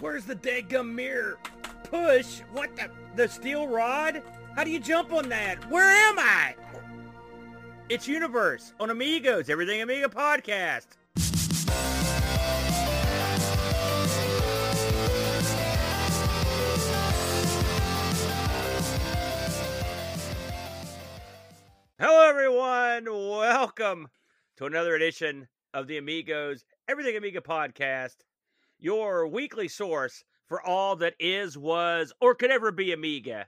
Where's the dead mirror? Push? What the? The steel rod? How do you jump on that? Where am I? It's Universe on Amigos, Everything Amiga podcast. Hello, everyone. Welcome to another edition of the Amigos Everything Amiga podcast, your weekly source for all that is, was, or could ever be Amiga.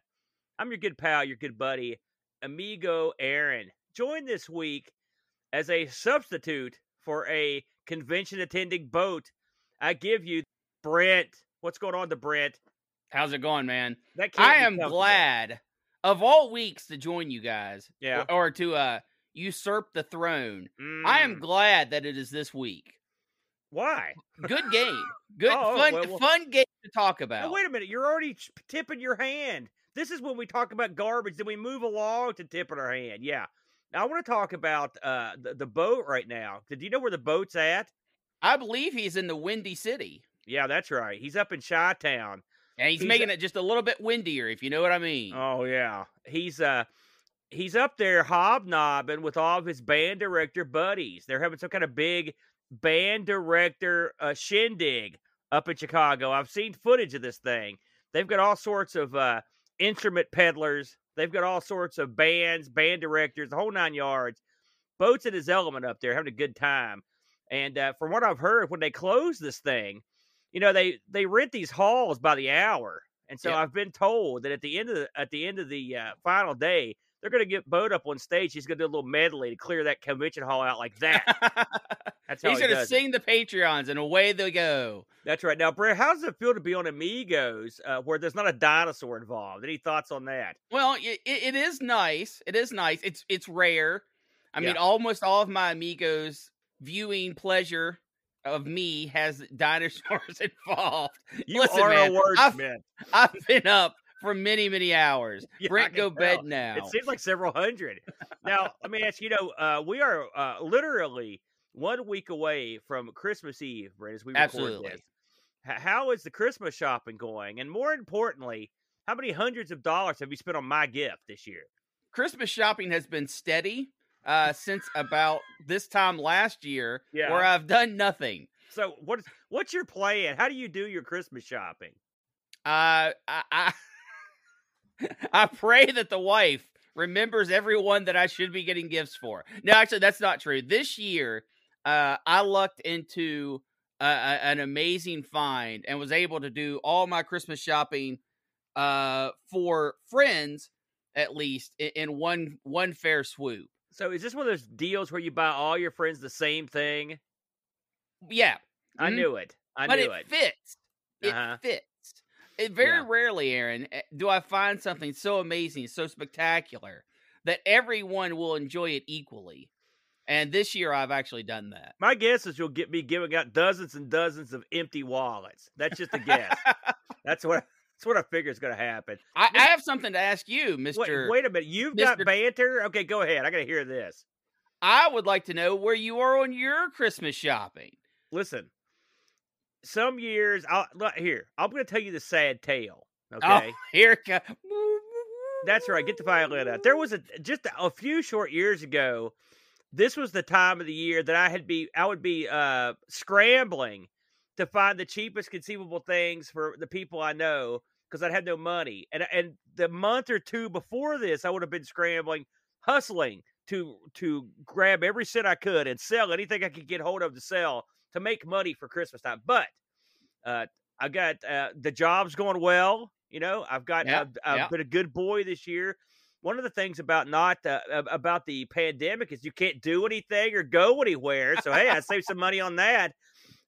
I'm your good pal, your good buddy, Amigo Aaron. Joined this week as a substitute for a convention attending boat. I give you Brent. What's going on to Brent? How's it going, man? That I am glad of all weeks to join you guys. Yeah. Or, or to uh usurp the throne. I am Mm, glad that it is this week. Why? Good game. Good Oh, fun well, well- fun game to talk about. wait a minute. You're already tipping your hand. This is when we talk about garbage. Then we move along to tipping our hand. Yeah. Now, I want to talk about uh, the, the boat right now. Did you know where the boat's at? I believe he's in the Windy City. Yeah, that's right. He's up in Chi Town. And he's, He's making it just a little bit windier, if you know what I mean. Oh yeah, he's uh he's up there hobnobbing with all of his band director buddies. They're having some kind of big band director uh, shindig up in Chicago. I've seen footage of this thing. They've got all sorts of uh instrument peddlers. They've got all sorts of bands, band directors, the whole nine yards. Boats in his element up there, having a good time. And uh, from what I've heard, when they close this thing, you know they they rent these halls by the hour, and so Yeah. I've been told that at the end of the at the end of the uh, final day, they're going to get Boat up on stage. He's going to do a little medley to clear that convention hall out like that. That's how he's does it. sing the Patreons and away they go. That's right. Now, Brett, how does it feel to be on Amigos uh, where there's not a dinosaur involved? Any thoughts on that? Well, it, it is nice. It is nice. It's it's rare. I mean, almost all of my amigos viewing pleasure of me has dinosaurs involved. You Listen, are man, a I've- wordsmith. I've been up for many many hours. Yeah, Brent, go bed now. It seems like several hundred. Now, let me ask you, know, uh, we are uh, literally one week away from Christmas Eve, Brett, as we record Absolutely. this. H- how is the Christmas shopping going? And more importantly, how many hundreds of dollars have you spent on my gift this year? Christmas shopping has been steady uh, since about this time last year, Yeah. where I've done nothing. So, what is what's your plan? How do you do your Christmas shopping? Uh, I, I I pray that the wife remembers everyone that I should be getting gifts for. No, actually, that's not true. This year, uh, I lucked into an amazing find and was able to do all my Christmas shopping uh, for friends, at least in, in one one fair swoop. So, is this one of those deals where you buy all your friends the same thing? Yeah, I Mhm. knew it. I but knew it it. fits. It Uh-huh. fits. It very Yeah. rarely, Aaron, eh, do I find something so amazing, so spectacular that everyone will enjoy it equally. And this year, I've actually done that. My guess is you'll get me giving out dozens and dozens of empty wallets. That's just a guess. that's what that's what I figure is going to happen. I, I have something to ask you, Mister. wait a minute. You've got banter. Okay, go ahead. I got to hear this. I would like to know where you are on your Christmas shopping. Listen, some years, I'll look, here. I'm going to tell you the sad tale. Okay, Oh, here it comes. that's right. Get the violin out. There was a just a few short years ago. This was the time of the year that I had be I would be uh scrambling to find the cheapest conceivable things for the people I know because I'd have no money. And and the month or two before this, I would have been scrambling, hustling to to grab every cent I could and sell anything I could get hold of to sell to make money for Christmas time. But uh, I got uh, the job's going well. You know, I've got Yeah, I've, I've yeah. been a good boy this year. One of the things about not uh, about the pandemic is you can't do anything or go anywhere. So hey, I saved some money on that.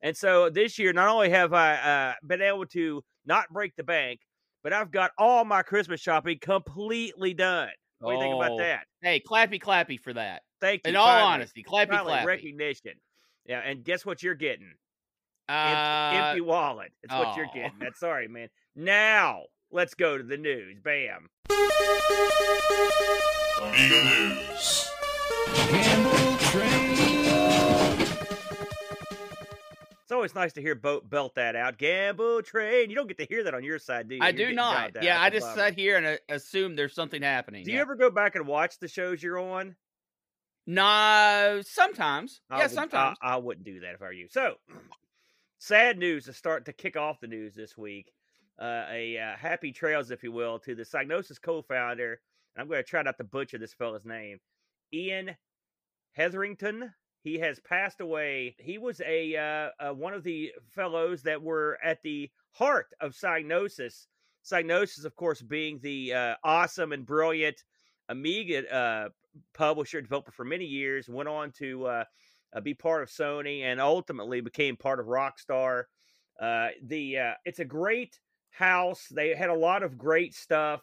And so this year, not only have I uh, been able to not break the bank, but I've got all my Christmas shopping completely done. What do you think about Oh, that? Hey, clappy, clappy for that. Thank you. In all finally. honesty, clappy, clappy. recognition. Yeah, and guess what you're getting? Empty, Uh, empty wallet. It's what you're getting. That's sorry, man. Now let's go to the news. Bam. Amiga News. It's always nice to hear Boat belt that out. Gamble train. You don't get to hear that on your side, do you? I You're do not. Yeah, I just bummer. sat here and uh, assumed there's something happening. Do you ever go back and watch the shows you're on? No, sometimes. I yeah, would- sometimes. I, I wouldn't do that if I were you. So, sad news to start to kick off the news this week. Uh, a uh, happy trails, if you will, to the Psygnosis co-founder. And I'm going to try not to butcher this fella's name, Ian Hetherington. He has passed away. He was a uh, uh, one of the fellows that were at the heart of Psygnosis. Psygnosis, of course, being the uh, awesome and brilliant Amiga uh, publisher, developer for many years, went on to uh, uh, be part of Sony and ultimately became part of Rockstar. Uh, the uh, it's a great house. They had a lot of great stuff.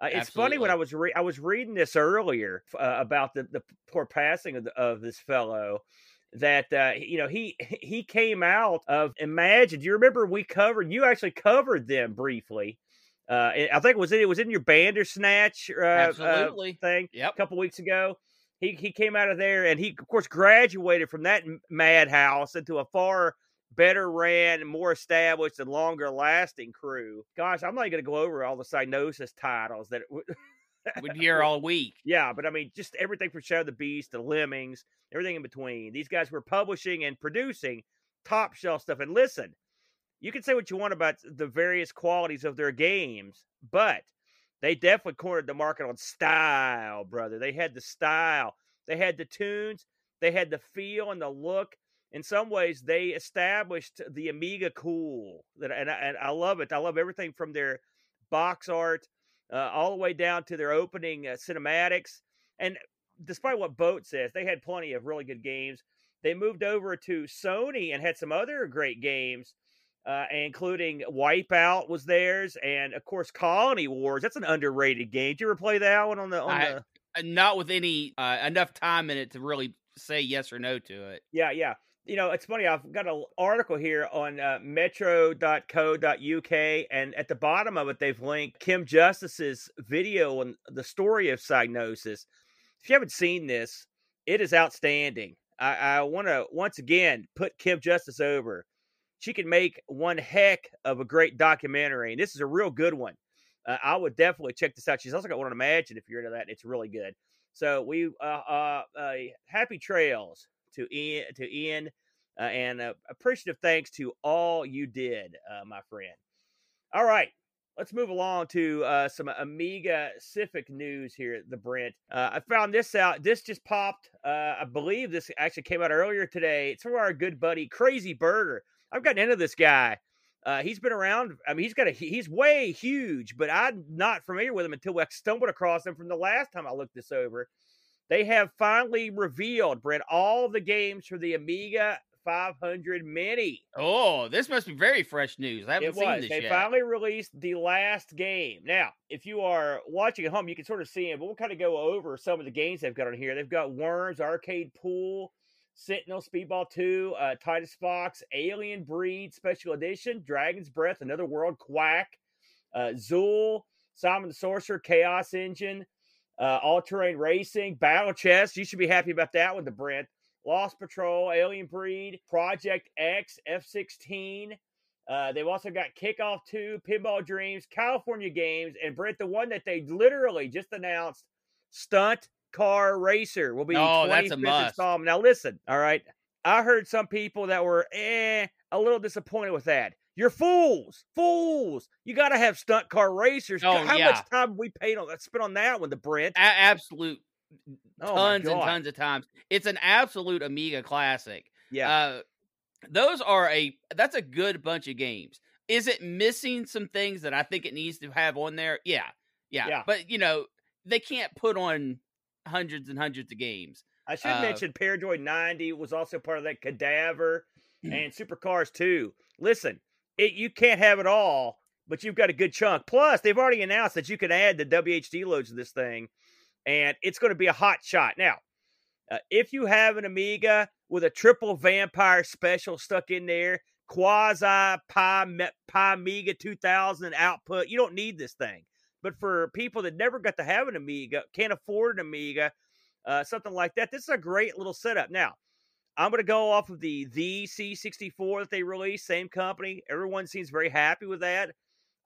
Uh, it's funny when I was re- I was reading this earlier uh, about the the poor passing of the, of this fellow. That uh, you know he he came out of Imagine. Do you remember we covered? You actually covered them briefly. Uh, I think it was in, it was in your Bandersnatch uh, uh, Absolutely. thing Yep. a couple weeks ago. He he came out of there and he of course graduated from that madhouse into a far better ran, more established, and longer lasting crew. Gosh, I'm not going to go over all the Psygnosis titles that. We'd hear all week. yeah, but I mean, just everything from Shadow of the Beast to Lemmings, everything in between. These guys were publishing and producing top shelf stuff. And listen, you can say what you want about the various qualities of their games, but they definitely cornered the market on style, brother. They had the style, they had the tunes, they had the feel and the look. In some ways, they established the Amiga cool. That and I, and I love it. I love everything from their box art uh, all the way down to their opening uh, cinematics. And despite what Boat says, they had plenty of really good games. They moved over to Sony and had some other great games, uh, including Wipeout was theirs, and of course Colony Wars. That's an underrated game. Did you ever play that one on the on I- the? Uh, Not with any uh, enough time in it to really say yes or no to it. Yeah, yeah. You know, it's funny. I've got an article here on uh, metro.co.uk, and at the bottom of it, they've linked Kim Justice's video on the story of Psygnosis. If you haven't seen this, it is outstanding. I, I want to once again put Kim Justice over. She can make one heck of a great documentary, and this is a real good one. Uh, I would definitely check this out. She's also got one on Imagine if you're into that. It's really good. So we uh, uh, uh happy trails to Ian to Ian uh, and uh, appreciative thanks to all you did, uh, my friend. All right, let's move along to uh, some Amiga Civic news here. The Brent, uh, I found this out. This just popped. Uh, I believe this actually came out earlier today. It's from our good buddy Crazy Burger. I've gotten into this guy. Uh, he's been around. I mean, he's got a he's way huge, but I'm not familiar with him until I stumbled across him from the last time I looked this over. They have finally revealed, Brent, all the games for the Amiga 500 Mini. Oh, this must be very fresh news. I haven't It seen was. this They yet. They finally released the last game. Now, if you are watching at home, you can sort of see it, but we'll kind of go over some of the games they've got on here. They've got Worms, Arcade Pool, Sentinel, Speedball 2, uh, Titus Fox, Alien Breed Special Edition, Dragon's Breath, Another World, Qwak, uh, Zool, Simon the Sorcerer, Chaos Engine, uh, All Terrain Racing, Battle Chess. You should be happy about that one, the Brent. Lost Patrol, Alien Breed, Project X, F 16. Uh, they've also got Kickoff 2, Pinball Dreams, California Games, and Brent, the one that they literally just announced, Stunt Car Racer, will be Oh, the that's a 25th must. installment. Now, listen, all right. I heard some people that were eh, a little disappointed with that. You're fools, fools. You got to have stunt car racers. Oh, How yeah. much time we paid on that? Spent on that one, the Brent. A- absolute Oh, tons and tons of times. It's an absolute Amiga classic. Yeah, Uh, those are a that's a good bunch of games. Is it missing some things that I think it needs to have on there? Yeah, yeah. Yeah. But you know, they can't put on hundreds and hundreds of games. I should uh, mention Paradroid 90 was also part of that Cadaver Mm. and Supercars 2. Listen, it, you can't have it all, but you've got a good chunk. Plus, they've already announced that you can add the WHD loads to this thing, and it's going to be a hot shot. Now, uh, if you have an Amiga with a triple vampire special stuck in there, quasi Pi Amiga 2000 output, you don't need this thing. But for people that never got to have an Amiga, can't afford an Amiga, uh, something like that, this is a great little setup. Now, I'm going to go off of the the C64 that they released, same company. Everyone seems very happy with that.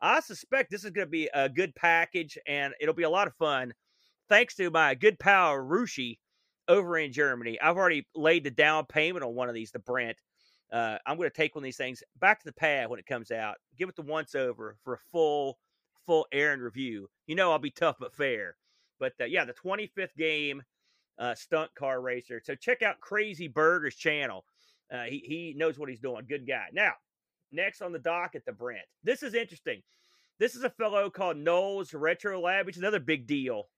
I suspect this is going to be a good package, and it'll be a lot of fun. Thanks to my good pal Rushi over in Germany. I've already laid the down payment on one of these, the Brent. Uh, I'm going to take one of these things back to the pad when it comes out, give it the once over for a full, full air and review. You know, I'll be tough but fair. But uh, yeah, the 25th game uh, stunt car racer. So check out Crazy Burger's channel. Uh, he he knows what he's doing. Good guy. Now, next on the dock at the Brent. This is interesting. This is a fellow called Noel's Retro Lab, which is another big deal.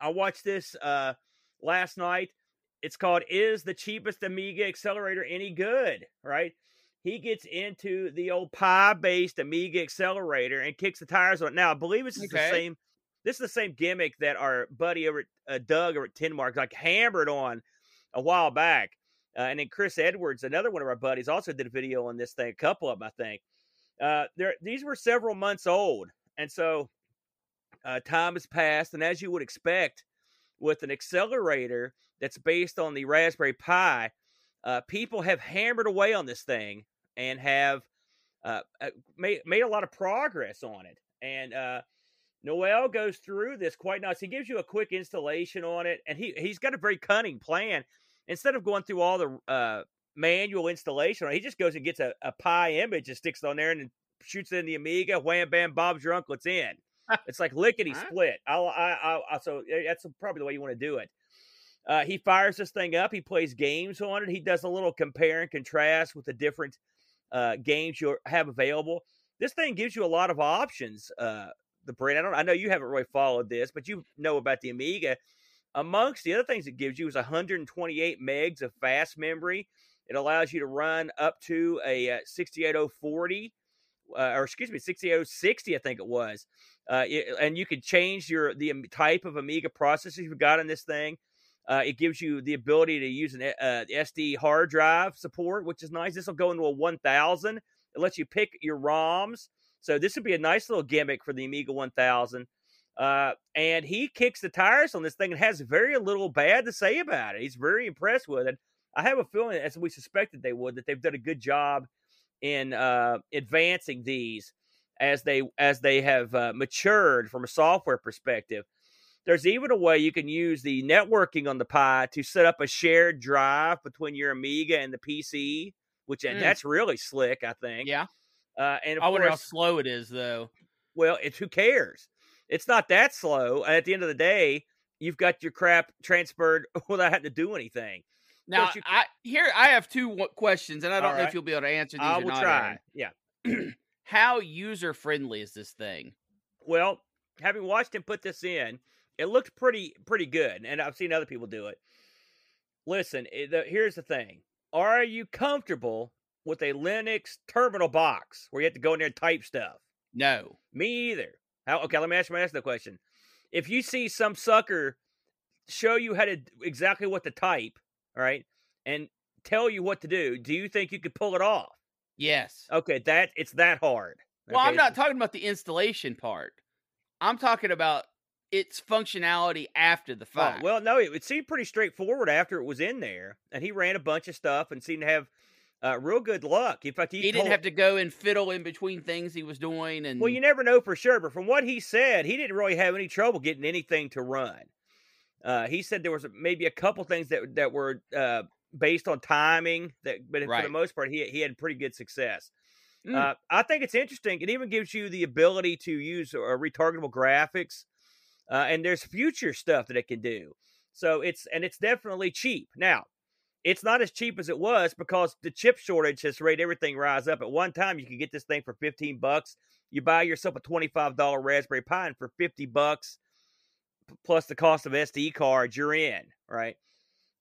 I watched this uh, last night. It's called "Is the cheapest Amiga accelerator any good?" Right? He gets into the old Pi-based Amiga accelerator and kicks the tires on it. Now, I believe this is Okay. the same. This is the same gimmick that our buddy over at uh, Doug over at Ten Mark like hammered on a while back. Uh, and then Chris Edwards, another one of our buddies, also did a video on this thing. A couple of them, I think. Uh, there, these were several months old, and so uh, time has passed. And as you would expect, with an accelerator that's based on the Raspberry Pi, uh, people have hammered away on this thing and have uh, uh, made made a lot of progress on it. And uh, Noel goes through this quite nice. He gives you a quick installation on it, and he he's got a very cunning plan. Instead of going through all the uh, manual installation, he just goes and gets a, a Pi image and sticks it on there and shoots it in the Amiga. Wham bam, Bob's your uncle. It's in. It's like lickety split. I'll, I, I, I, so eh, that's probably the way you want to do it. Uh, he fires this thing up. He plays games on it. He does a little compare and contrast with the different uh, games you have available. This thing gives you a lot of options. Uh, the brand. I don't. I know you haven't really followed this, but you know about the Amiga. Amongst the other things it gives you is 128 megs of fast memory. It allows you to run up to a uh, 68040, uh, or excuse me, 68060, I think it was. Uh, it- and you can change your the type of Amiga processor you've got in this thing. Uh, it gives you the ability to use an uh, SD hard drive support, which is nice. This will go into a 1000. It lets you pick your ROMs. So this would be a nice little gimmick for the Amiga 1000. Uh, and he kicks the tires on this thing and has very little bad to say about it. He's very impressed with it. I have a feeling, as we suspected they would, that they've done a good job in uh, advancing these as they as they have uh, matured from a software perspective. There's even a way you can use the networking on the Pi to set up a shared drive between your Amiga and the PC, which and Mm. that's really slick, I think. Yeah. Uh, and I wonder how slow it is though. well, it's who cares? It's not that slow. At the end of the day, you've got your crap transferred without having to do anything. Now, you- I here I have two questions, and I don't know Alright. if you'll be able to answer these I will not. try. Aaron. Yeah. How user friendly is this thing? Well, having watched him put this in, it looked pretty pretty good, and I've seen other people do it. Listen, eh, the, here's the thing: Are you comfortable with a Linux terminal box where you have to go in there and type stuff? No. Me either. How? Okay, let me ask my ask the question. If you see some sucker show you how to exactly what to type, all right, and tell you what to do, do you think you could pull it off? Yes. Okay, that it's that hard. Well, I'm not talking about the installation part. I'm talking about its functionality after the Oh, fact. well, no, it, it seemed pretty straightforward after it was in there, and he ran a bunch of stuff and seemed to have uh, real good luck. In fact, he, he didn't have to go and fiddle in between things he was doing, and Well, you never know for sure, but from what he said, he didn't really have any trouble getting anything to run. Uh, he said there was maybe a couple things that that were uh, based on timing, that but for the most part, he he had pretty good success. Mm. Uh, I think it's interesting. It even gives you the ability to use uh, retargetable graphics, uh, and there's future stuff that it can do. So it's and it's definitely cheap. Now, it's not as cheap as it was because the chip shortage has made everything rise up. At one time, you could get this thing for 15 bucks. You buy yourself a $25 Raspberry Pi, and for 50 bucks plus the cost of SD cards, you're in. Right?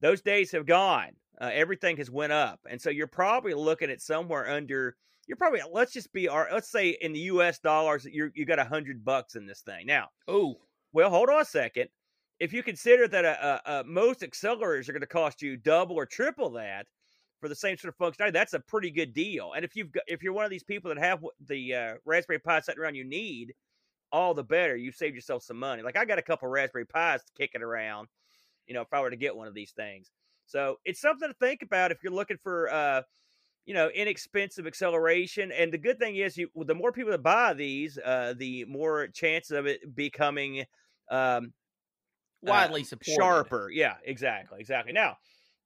Those days have gone. Uh, everything has went up, and so you're probably looking at somewhere under. You're probably let's just be our let's say in the U.S. dollars, you you got a hundred bucks in this thing now. oh, Well, hold on a second. If you consider that a, a, a most accelerators are going to cost you double or triple that for the same sort of functionality, that's a pretty good deal. And if you've got, if you're one of these people that have the uh, Raspberry Pi sitting around you need, all the better. You've saved yourself some money. Like I got a couple Raspberry Pis kicking around. You know, if I were to get one of these things, So it's something to think about if you're looking for, uh, you know, inexpensive acceleration. And the good thing is, you the more people that buy these, uh, the more chance of it becoming um, uh, Widely supported. sharper. Yeah, exactly, exactly. Now,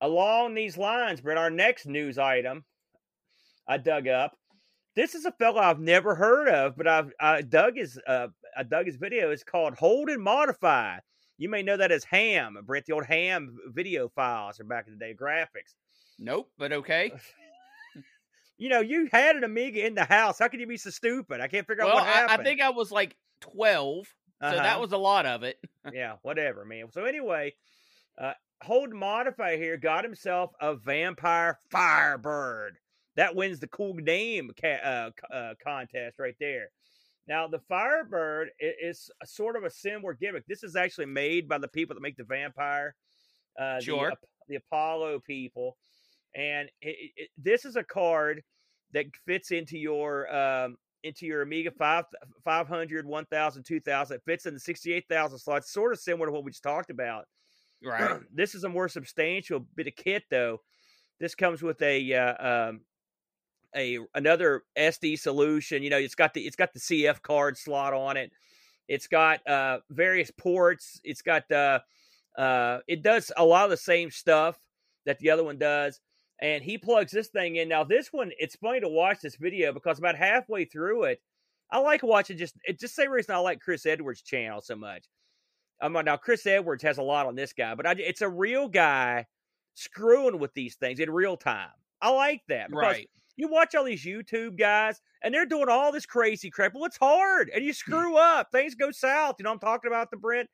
along these lines, Brett, our next news item I dug up. This is a fellow I've never heard of, but I've I dug his uh, I dug his video. It's called Hold and Modify. You may know that as Ham, Brent, the old Ham video files or back in the day graphics. Nope, but okay. You know, you had an Amiga in the house. How could you be so stupid? I can't figure Well, out what I, happened. I think I was like 12, so Uh-huh. that was a lot of it. yeah, whatever, man. So anyway, uh, Hold Modify here got himself a Vampire Firebird. That wins the cool name ca- uh, uh, contest right there. Now the Firebird is a sort of a similar gimmick. This is actually made by the people that make the Vampire, uh, Sure. the, the Apollo people, and it- it- this is a card that fits into your um, into your Amiga 5, 500, 1000, 2000. It fits in the 68,000 slot. Sort of similar to what we just talked about. Right. this is a more substantial bit of kit, though. This comes with a uh, um, a another SD solution. You know, it's got the it's got the CF card slot on it. It's got uh, various ports. It's got uh, uh, it does a lot of the same stuff that the other one does. And he plugs this thing in. Now, this one, it's funny to watch this video because about halfway through it, I like watching just it just same reason I like Chris Edwards' channel so much. Um, now Chris Edwards has a lot on this guy, but I, it's a real guy screwing with these things in real time. I like that because Right. you watch all these YouTube guys and they're doing all this crazy crap. Well, it's hard and you screw up. Things go south. You know, I'm talking about the Brent.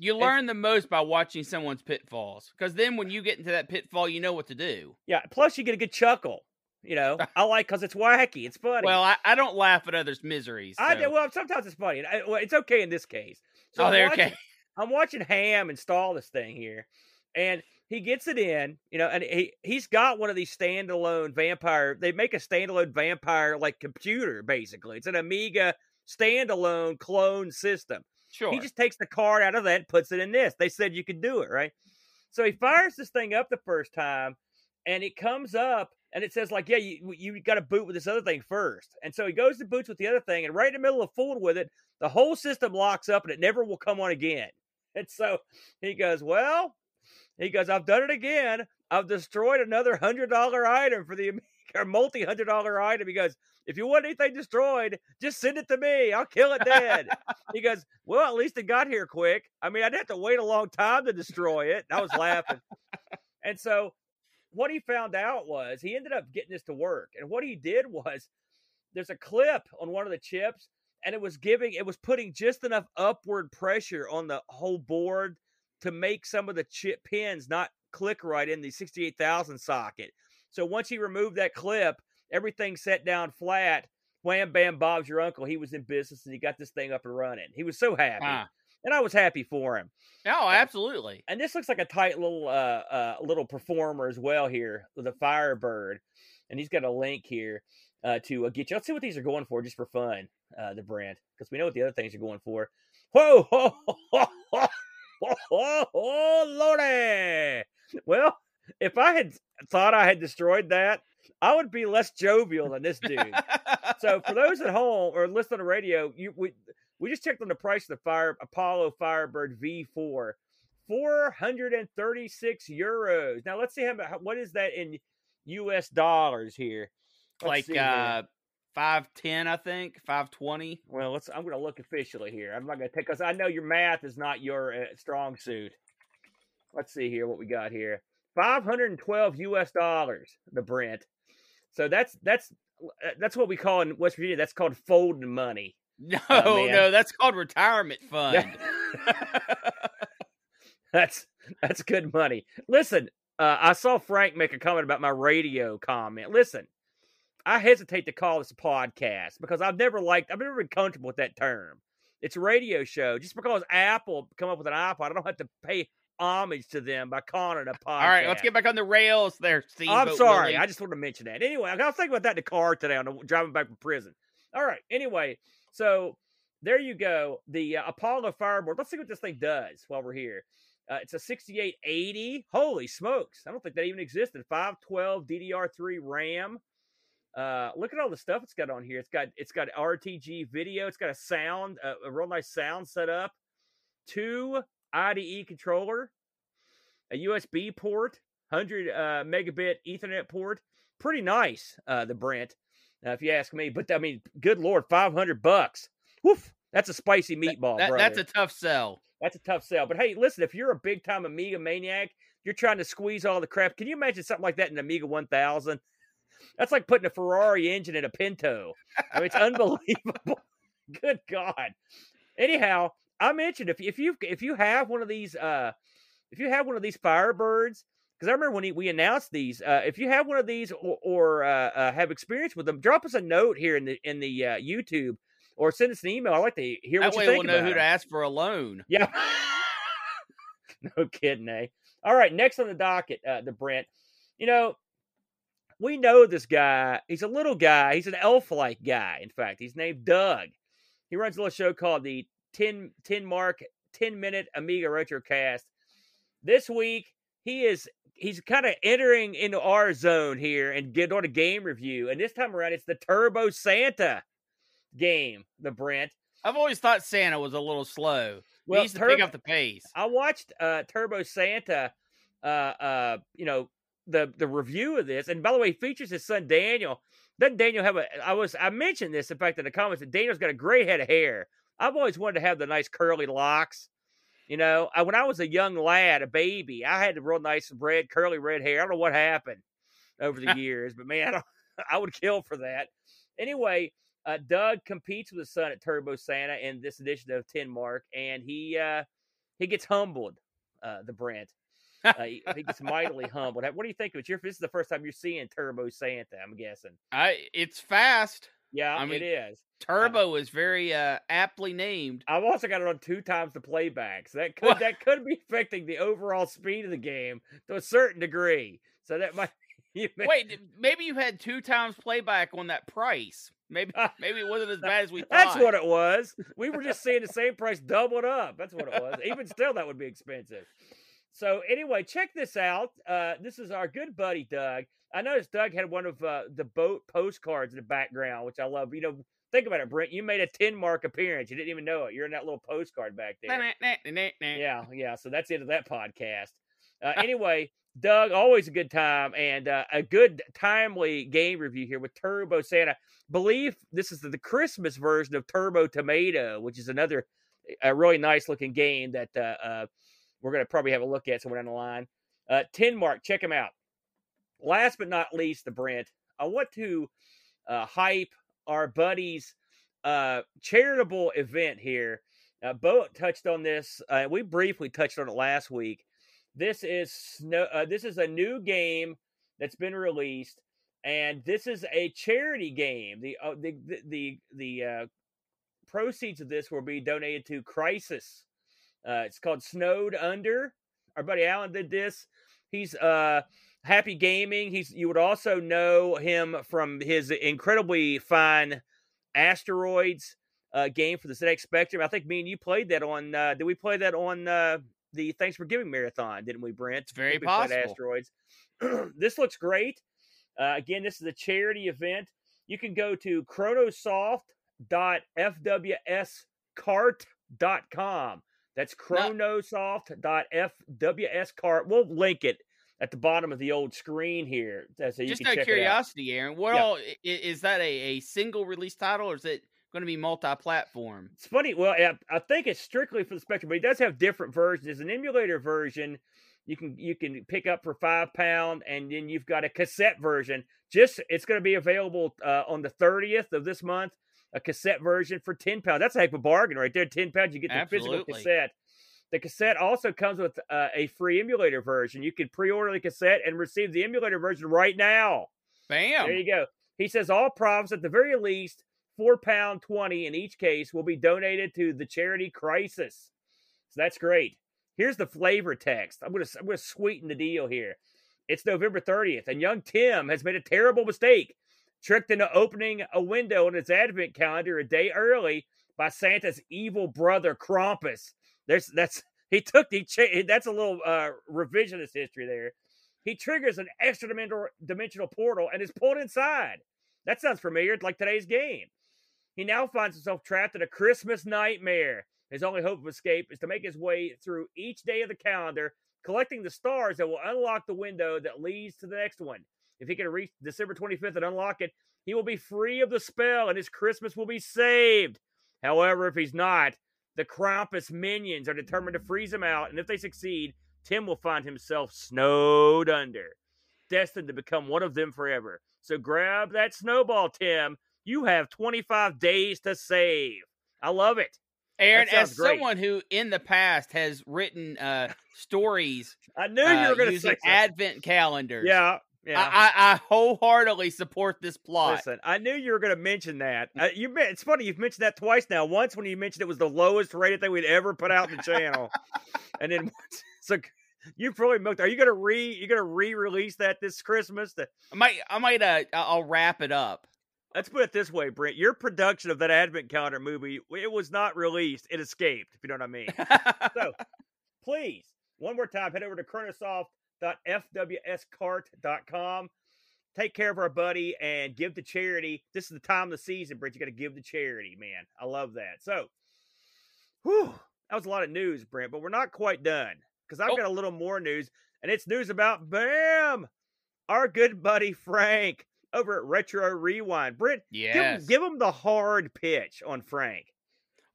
You learn the most by watching someone's pitfalls, because then when you get into that pitfall, you know what to do. Yeah. Plus, you get a good chuckle. You know, I like because it's wacky. It's funny. Well, I, I don't laugh at others' miseries. I do. Well, sometimes it's funny. I, well, it's okay in this case. oh, I'm they're watching- okay. I'm watching Ham install this thing here, and he gets it in, you know, and he he's got one of these standalone vampire. They make a standalone vampire like computer, basically. It's an Amiga standalone clone system. Sure. He just takes the card out of that and puts it in this. They said you could do it, right? So he fires this thing up the first time, and it comes up and it says like, yeah, you you got to boot with this other thing first. And so he goes to boots with the other thing, and right in the middle of fooling with it, the whole system locks up and it never will come on again. And so he goes, well, he goes, I've done it again. I've destroyed another hundred dollar item for the or multi hundred dollar item. He goes, if you want anything destroyed, just send it to me. I'll kill it dead. he goes, well, at least it got here quick. I mean, I'd have to wait a long time to destroy it. I was laughing. and so what he found out was he ended up getting this to work. And what he did was there's a clip on one of the chips, and it was giving, it was putting just enough upward pressure on the whole board to make some of the chip pins not click right in the 68,000 socket. So once he removed that clip, everything set down flat. Wham, bam, Bob's your uncle. He was in business and he got this thing up and running. He was so happy. Ah. And I was happy for him. Oh, absolutely. And this looks like a tight little uh, uh, little performer as well here with a Firebird. And he's got a link here uh, to uh, get you. Let's see what these are going for just for fun, uh, the brand, because we know what the other things are going for. Whoa, whoa, whoa, whoa, whoa, whoa, whoa, lordy. Well, if I had thought I had destroyed that, I would be less jovial than this dude. so for those at home or listening to radio, you we we just checked on the price of the Fire Apollo Firebird V4, four hundred and thirty six euros. Now let's see how, what is that in U.S. dollars here. Let's like uh, five ten, I think five twenty. Well, let's. I'm going to look officially here. I'm not going to take because I know your math is not your uh, strong suit. Let's see here what we got here. 512 U.S. dollars, the Brent. So that's that's uh, that's what we call in West Virginia. That's called folding money. No, Oh, no, that's called retirement fund. that's that's good money. Listen, uh, I saw Frank make a comment about my radio comment. Listen, I hesitate to call this a podcast because I've never liked, I've never been comfortable with that term. It's a radio show. Just because Apple come up with an iPod, I don't have to pay homage to them by calling it a podcast. All right, let's get back on the rails there, Steve. I'm sorry. I just wanted to mention that. Anyway, I was thinking about that in the car today on the driving back from prison. All right. Anyway, so there you go. The uh, Apollo Firebird. Let's see what this thing does while we're here. Uh, it's a 68080. Holy smokes! I don't think that even existed. 512 DDR3 RAM. Uh, look at all the stuff it's got on here. It's got it's got RTG video. It's got a sound, uh, a real nice sound set up. Two IDE controller, a USB port, 100 uh, megabit Ethernet port. Pretty nice, uh, the Brent, uh, if you ask me. But I mean, good lord, 500 bucks. Woof, that's a spicy meatball, That- brother. that's a tough sell. That's a tough sell. But hey, listen, if you're a big time Amiga maniac, you're trying to squeeze all the crap. Can you imagine something like that in an Amiga 1000? That's like putting a Ferrari engine in a Pinto. I mean, it's unbelievable. Good God. Anyhow, I mentioned if if you if you have one of these uh if you have one of these Firebirds, because I remember when he, we announced these, uh, if you have one of these or, or uh, uh, have experience with them, drop us a note here in the in the uh, YouTube or send us an email. I like to hear That what way you we'll think know about who to ask for a loan. Yeah. no kidding, eh? All right, next on the docket, uh, the Brent. You know, we know this guy. He's a little guy. He's an elf-like guy. In fact, he's named Doug. He runs a little show called the 10, 10 Mark 10 Minute Amiga Retrocast. This week, he is he's kind of entering into our zone here and get on a game review. And this time around, it's the Turbo Santa game, the Brent. I've always thought Santa was a little slow. he Well, needs to Turbo- pick up the pace. I watched uh, Turbo Santa, uh, uh, you know, the the review of this, and by the way, he features his son Daniel. Doesn't Daniel have a? I was I mentioned this in fact in the comments that Daniel's got a gray head of hair. I've always wanted to have the nice curly locks. You know, I, when I was a young lad, a baby, I had the real nice red curly red hair. I don't know what happened over the years, but man, I, don't, I would kill for that. Anyway, uh, Doug competes with his son at Turbo Santa in this edition of Ten Mark, and he uh, he gets humbled. Uh, the Brent, uh, he, he gets mightily humbled. What do you think of it? This is the first time you're seeing Turbo Santa. I'm guessing. I it's fast. Yeah, I mean- it is. Turbo is very uh, aptly named. I've also got it on two times the playback, so that could that could be affecting the overall speed of the game to a certain degree. So that might. Wait, maybe you had two times playback on that price. Maybe maybe it wasn't as bad as we thought. That's what it was. We were just seeing the same price doubled up. That's what it was. Even still, that would be expensive. So anyway, check this out. Uh, this is our good buddy Doug. I noticed Doug had one of uh, the boat postcards in the background, which I love. You know, think about it, Brent. You made a ten mark appearance. You didn't even know it. You're in that little postcard back there. Yeah, yeah. So that's the end of that podcast. Uh, anyway, Doug, always a good time and uh, a good timely game review here with Turbo Santa. Believe this is the, the Christmas version of Turbo Tomato, which is another a really nice looking game that uh, uh, we're going to probably have a look at somewhere down the line. Uh, Ten Mark, check them out. Last but not least, the Brent. I want to uh, hype our buddies' uh, charitable event here. Uh, Bo touched on this. Uh, we briefly touched on it last week. This is snow. Uh, this is a new game that's been released, and this is a charity game. The uh, the the the, the uh, proceeds of this will be donated to Crisis. Uh, it's called Snowed Under. Our buddy Alan did this. He's uh happy gaming. He's you would also know him from his incredibly fine asteroids uh, game for the ZX Spectrum. I think me and you played that on. Uh, did we play that on uh, the Thanks for Giving marathon? Didn't we, Brent? It's very we possible. Asteroids. this looks great. Uh, again, this is a charity event. You can go to cronosoft.fwscart.com. That's cronosoft.fwscart. We'll link it at the bottom of the old screen here. uh, So you Just can out of it out. curiosity, Aaron, what Yeah. all is that a, a single release title or is it going to be multi-platform? It's funny. Well, I, I think it's strictly for the Spectrum, but it does have different versions. There's an emulator version you can you can pick up for five pound, and then you've got a cassette version. Just it's going to be available uh, on the 30th of this month. A cassette version for 10 pounds. That's a heck of a bargain right there. 10 pounds, you get the physical cassette. The cassette also comes with uh, a free emulator version. You can pre-order the cassette and receive the emulator version right now. Bam! There you go. He says all profits, at the very least, four pound twenty in each case, will be donated to the charity Crisis. So that's great. Here's the flavor text. I'm gonna I'm gonna sweeten the deal here. It's November 30th, and young Tim has made a terrible mistake, tricked into opening a window in his advent calendar a day early by Santa's evil brother Krampus. There's that's He took the that's a little uh, revisionist history there. He triggers an extra dimensional dimensional portal and is pulled inside. That sounds familiar, like today's game. He now finds himself trapped in a Christmas nightmare. His only hope of escape is to make his way through each day of the calendar, collecting the stars that will unlock the window that leads to the next one. If he can reach December 25th and unlock it, he will be free of the spell and his Christmas will be saved. However, if he's not, the Krampus minions are determined to freeze him out, and if they succeed, Tim will find himself snowed under, destined to become one of them forever. So grab that snowball, Tim. You have 25 days to save. I love it. Aaron, as great. someone who in the past has written uh, stories I knew uh, you were going to say advent calendars, Yeah, yeah. I, I, I wholeheartedly support this plot. Listen, I knew you were going to mention that. Uh, you, it's funny you've mentioned that twice now. Once when you mentioned it was the lowest rated thing we'd ever put out in the channel, and then once, so you probably milked. Are you going to re? You going to re-release that this Christmas? To, I might, I might, uh, I'll wrap it up. let's put it this way, Brent. Your production of that advent calendar movie, it was not released. It escaped. If you know what I mean. So please, one more time, head over to cronosoft.fwscart.com. Take care of our buddy and give to charity. This is the time of the season, Brent. You got to give to charity, man. I love that. So, whew, that was a lot of news, Brent, but we're not quite done because I've Oh. got a little more news, and it's news about Bam, our good buddy Frank over at Retro Rewind. Brent, give, yes. him, give him the hard pitch on Frank.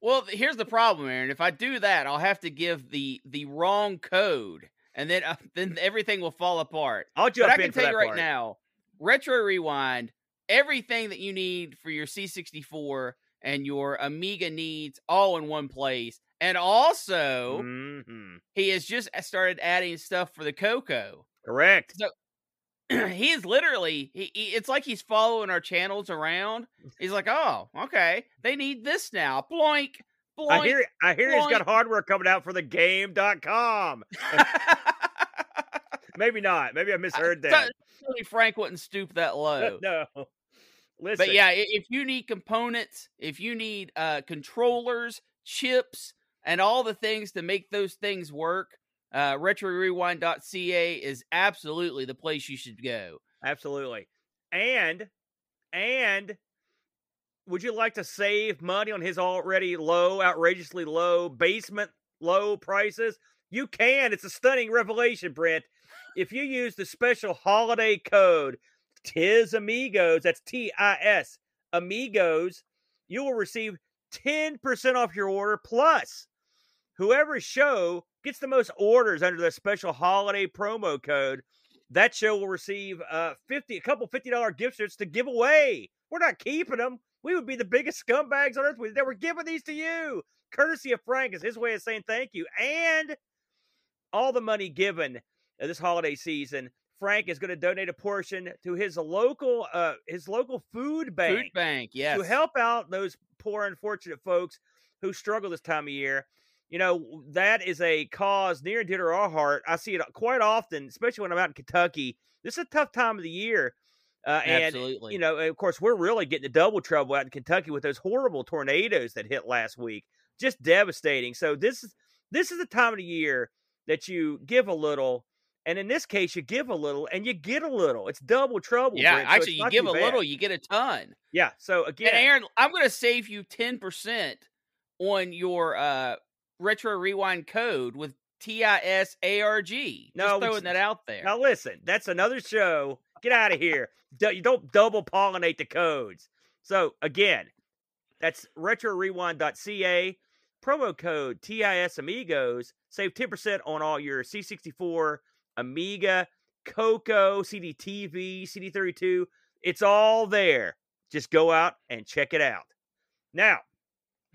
Well, here's the problem, Aaron. If I do that, I'll have to give the the wrong code, and then uh, then everything will fall apart. I'll But jump I can tell you right part. now, Retro Rewind, everything that you need for your C64 and your Amiga needs all in one place. And also, Mhm. he has just started adding stuff for the Coco. Correct. So he's literally he, he- it's like he's following our channels around. He's like, "Oh, okay. They need this now." Bloink. I hear I hear he's got hardware coming out for the game.com. Maybe not. Maybe I misheard that. Tony Frank wouldn't stoop that low. no. Listen. But yeah, if you need components, if you need uh, controllers, chips, and all the things to make those things work, uh, RetroRewind.ca is absolutely the place you should go. Absolutely. And and would you like to save money on his already low, outrageously low basement low prices? You can. It's a stunning revelation, Brent. If you use the special holiday code TIS Amigos, that's T I S Amigos, you will receive 10% off your order plus whoever show gets the most orders under the special holiday promo code that show will receive uh 50 a couple $50 gift certs to give away we're not keeping them we would be the biggest scumbags on earth we that we're giving these to you courtesy of frank is his way of saying thank you and all the money given uh, this holiday season frank is going to donate a portion to his local uh his local food bank Food Bank, yes. to help out those poor, unfortunate folks who struggle this time of year. You know, that is a cause near and dear to our heart. I see it quite often, especially when I'm out in Kentucky. This is a tough time of the year. Uh, and, Absolutely. you know, of course, we're really getting the double trouble out in Kentucky with those horrible tornadoes that hit last week. Just devastating. So this is this is the time of the year that you give a little, and in this case, you give a little and you get a little. It's double trouble. yeah, Brent, so actually, you give a bad. little, you get a ton. Yeah. So again, And Aaron, I'm going to save you 10% on your uh, Retro Rewind code with TISARG. Just No, throwing that out there. Now listen, that's another show. Get out of here. You don't double pollinate the codes. So again, that's retrorewind.ca. Promo code TIS Amigos. Save 10% on all your C64, Amiga, Coco, CDTV, CD32. It's all there. Just go out and check it out. Now,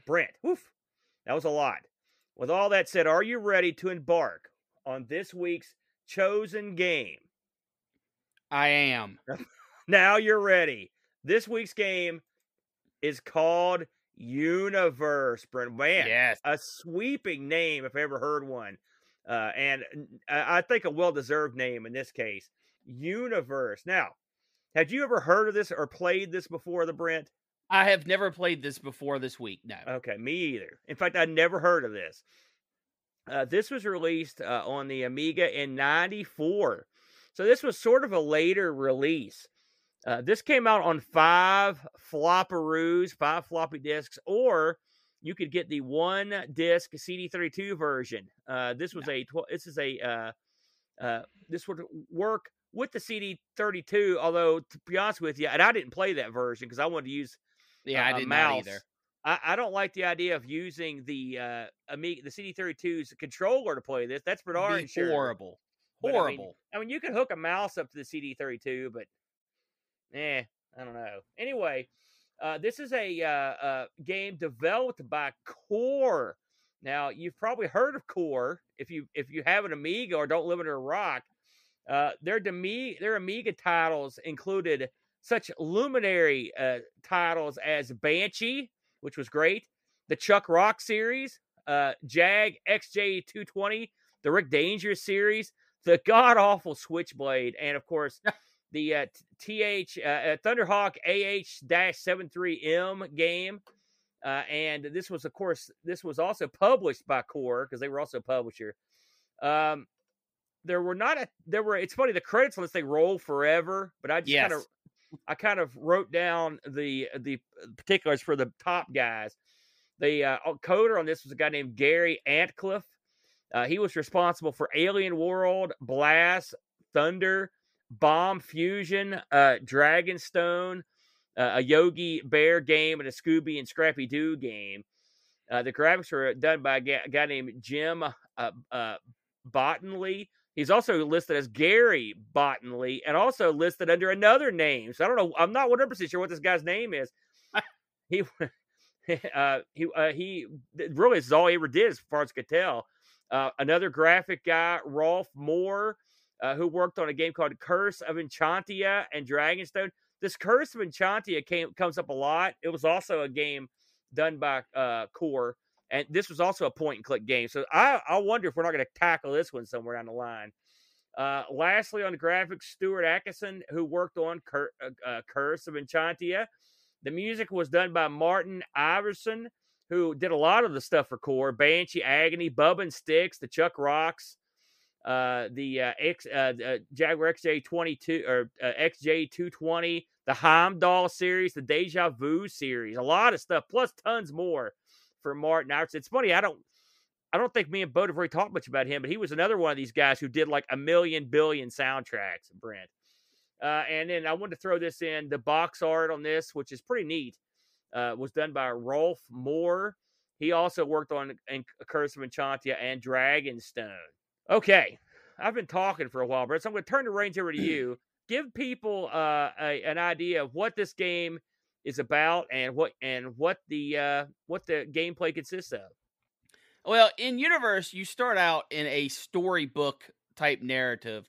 Brent, woof, that was a lot. With all that said, are you ready to embark on this week's chosen game? I am. Now you're ready. This week's game is called Universe, Brent. Man, Yes. a sweeping name if I ever heard one. Uh, and I think a well deserved name in this case. Universe. Now, had you ever heard of this or played this before, the Brent? I have never played this before this week. No. Okay, me either. In fact, I'd never heard of this. Uh, this was released uh, on the Amiga in '94, so this was sort of a later release. Uh, this came out on five flopperoos, five floppy disks, or you could get the one disc CD32 version. Uh, this was a tw- this is a uh, uh, this would work with the CD32. Although to be honest with you, and I didn't play that version because I wanted to use Yeah, I did mouse. not either. I, I don't like the idea of using the uh, Amiga, the CD32's controller to play this. That's for darn Be sure. Horrible. I mean, I mean, you can hook a mouse up to the CD32, but eh, I don't know. Anyway, uh, this is a uh, uh, game developed by Core. Now, you've probably heard of Core if you if you have an Amiga or don't live under a rock. Uh, their Demi- their Amiga titles included such luminary uh, titles as Banshee, which was great, the Chuck Rock series, uh, Jag XJ220, the Rick Dangerous series, the god awful Switchblade, and of course the uh, TH uh, uh, Thunderhawk AH-73M game. Uh, and this was, of course, this was also published by Core because they were also a publisher. Um, there were not a there were. It's funny the credits list they roll forever, but I just kind of I kind of wrote down the the particulars for the top guys. The uh, coder on this was a guy named Gary Antcliffe. Uh, he was responsible for Alien World, Blast, Thunder, Bomb Fusion, uh, Dragonstone, uh, a Yogi Bear game, and a Scooby and Scrappy Doo game. Uh, the graphics were done by a guy named Jim uh, uh. He's also listed as Gary Bottonley and also listed under another name. So I don't know. I'm not 100% sure what this guy's name is. he uh, he uh, he really this is all he ever did as far as I could tell. Uh, another graphic guy, Rolf Moore, uh, who worked on a game called Curse of Enchantia and Dragonstone. This Curse of Enchantia came comes up a lot. It was also a game done by uh, Core, and this was also a point and click game. So I, I wonder if we're not going to tackle this one somewhere down the line. Uh, lastly, on the graphics, Stuart Atkinson, who worked on Cur- uh, uh, Curse of Enchantia. The music was done by Martin Iverson, who did a lot of the stuff for Core Banshee, Agony, Bub and Sticks, the Chuck Rocks, uh, the uh, X, uh, uh, Jaguar XJ22 or uh, XJ220, the Heimdall series, the Deja Vu series, a lot of stuff, plus tons more for Martin Iverson. It's funny, I don't. I don't think me and Bo have really talked much about him, but he was another one of these guys who did like a million billion soundtracks, Brent. Uh, and then I wanted to throw this in the box art on this, which is pretty neat, uh, was done by Rolf Moore. He also worked on in Curse of Enchantia and Dragonstone. Okay, I've been talking for a while, Brent, so I'm going to turn the reins over to you. Give people uh, a, an idea of what this game is about and what and what the uh, what the gameplay consists of. Well, in Universe, you start out in a storybook type narrative,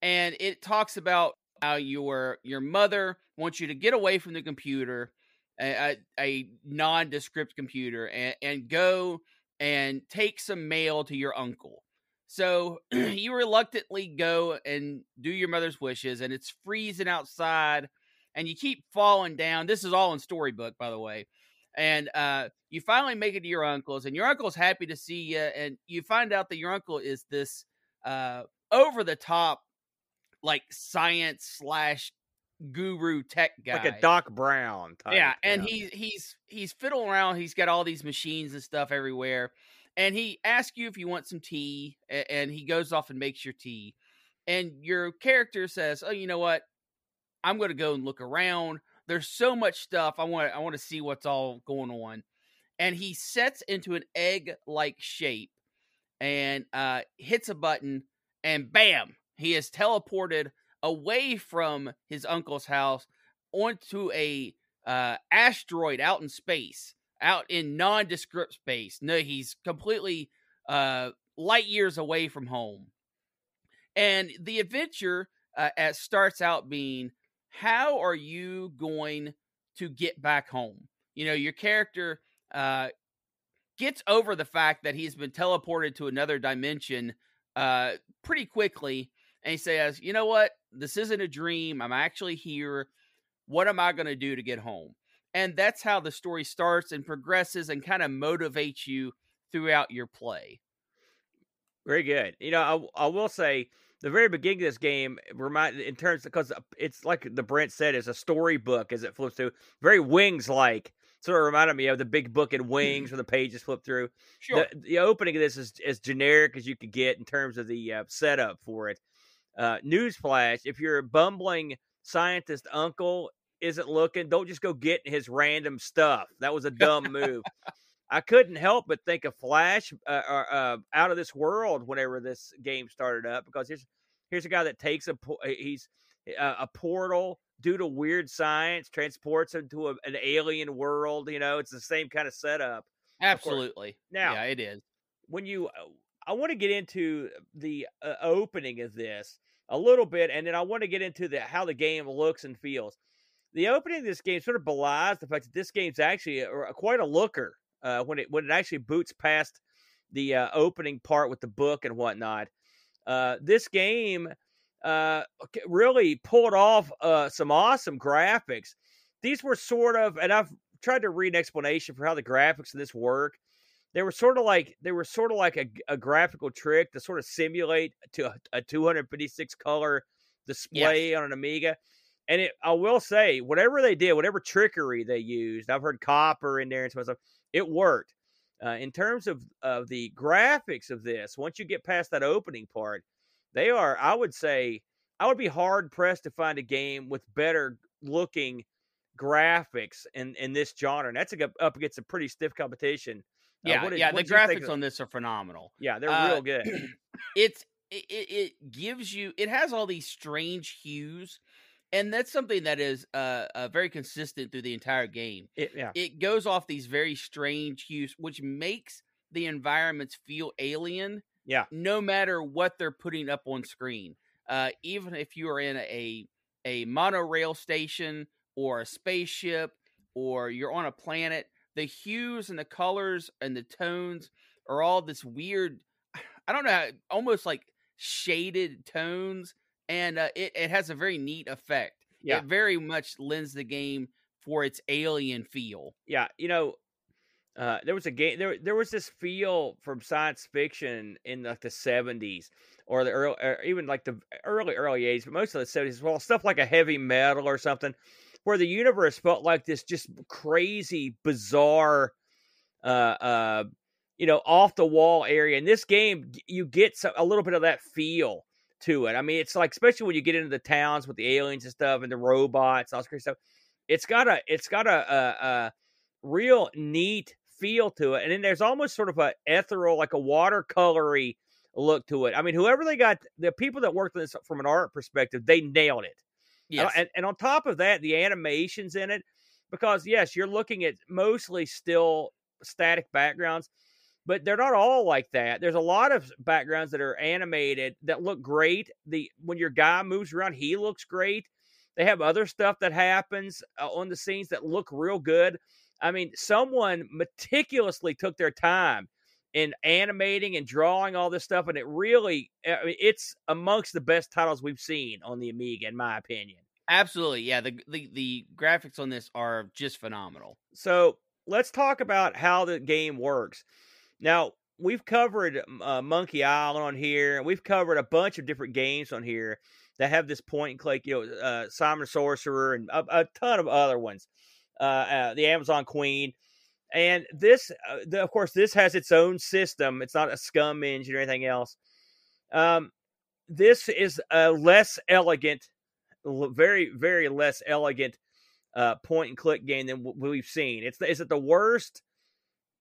and it talks about how your your mother wants you to get away from the computer, a, a, nondescript computer, and, and go and take some mail to your uncle. So you reluctantly go and do your mother's wishes, and it's freezing outside, and you keep falling down. This is all in storybook, by the way and uh, you finally make it to your uncle's, and your uncle's happy to see you, and you find out that your uncle is this uh, over the top, like science slash guru tech guy, Like a Doc Brown type. yeah, and yeah. he's he's he's fiddling around. He's got all these machines and stuff everywhere, and he asks you if you want some tea, and he goes off and makes your tea, and your character says, "Oh, you know what? I'm going to go and look around. There's so much stuff. I want I want to see what's all going on." And he sets into an egg-like shape and uh, hits a button, and bam, he is teleported away from his uncle's house onto a uh, asteroid out in space, out in nondescript space. No, he's completely uh, light years away from home. And the adventure uh, as starts out being, how are you going to get back home? You know, your character uh, gets over the fact that he's been teleported to another dimension uh, pretty quickly, and he says, "You know what? This isn't a dream. I'm actually here. What am I going to do to get home?" And that's how the story starts and progresses, and kind of motivates you throughout your play. Very good. You know, I, I will say the very beginning of this game remind in terms because it's like the Brent said is a storybook as it flips through, very wings like. Sort of reminded me of the big book in Wings where the pages flip through. Sure. The, the opening of this is as generic as you could get in terms of the uh, setup for it. Uh, newsflash: If your bumbling scientist uncle isn't looking, don't just go get his random stuff. That was a dumb move. I couldn't help but think of Flash uh, uh, out of this world whenever this game started up because here's here's a guy that takes a he's a, a portal due to weird science transports him to a, an alien world. You know, it's the same kind of setup. Absolutely. Now, yeah, it is. When you, uh, I want to get into the uh, opening of this a little bit, and then I want to get into the how the game looks and feels. The opening of this game sort of belies the fact that this game's actually a, a, quite a looker uh, when it when it actually boots past the uh, opening part with the book and whatnot. Uh, this game uh, really pulled off uh, some awesome graphics. These were sort of, and I've tried to read an explanation for how the graphics of this work. They were sort of like they were sort of like a, a graphical trick to sort of simulate to a, a 256 color display yes. on an Amiga. And it, I will say, whatever they did, whatever trickery they used, I've heard copper in there and stuff. It worked. Uh, in terms of of the graphics of this, once you get past that opening part, they are. I would say I would be hard pressed to find a game with better looking graphics in in this genre. And that's a, up against a pretty stiff competition. Uh, yeah, uh, yeah. The graphics on this are phenomenal. Yeah, they're uh, real good. It's it, it gives you. It has all these strange hues and that's something that is uh, uh, very consistent through the entire game. It, yeah. it goes off these very strange hues, which makes the environments feel alien. Yeah, no matter what they're putting up on screen, uh, even if you are in a a monorail station or a spaceship or you're on a planet, the hues and the colors and the tones are all this weird. I don't know, almost like shaded tones and uh, it, it has a very neat effect. Yeah. It very much lends the game for its alien feel. Yeah, you know, uh, there was a game there. There was this feel from science fiction in like the seventies or the early, or even like the early early eighties, but most of the seventies. Well, stuff like a heavy metal or something, where the universe felt like this just crazy, bizarre, uh, uh, you know, off the wall area. In this game, you get some, a little bit of that feel to it. I mean, it's like especially when you get into the towns with the aliens and stuff and the robots, all this crazy stuff. It's got a it's got a, a, a real neat feel to it, and then there's almost sort of a ethereal, like a watercolory look to it. I mean, whoever they got, the people that worked on this from an art perspective, they nailed it. Yes. And, and on top of that, the animations in it, because yes, you're looking at mostly still static backgrounds but they're not all like that. There's a lot of backgrounds that are animated that look great. The when your guy moves around, he looks great. They have other stuff that happens uh, on the scenes that look real good. I mean, someone meticulously took their time in animating and drawing all this stuff, and it really, I mean, it's amongst the best titles we've seen on the Amiga, in my opinion. Absolutely, yeah. The the, the graphics on this are just phenomenal. So let's talk about how the game works. Now, we've covered uh, Monkey Island on here, and we've covered a bunch of different games on here that have this point and click, you know, uh, Simon Sorcerer and a, a, ton of other ones, uh, uh the Amazon Queen. And this, uh, the, of course, this has its own system. It's not a SCUMM engine or anything else. Um, this is a less elegant, very, very less elegant uh, point and click game than we've seen. It's is it the worst?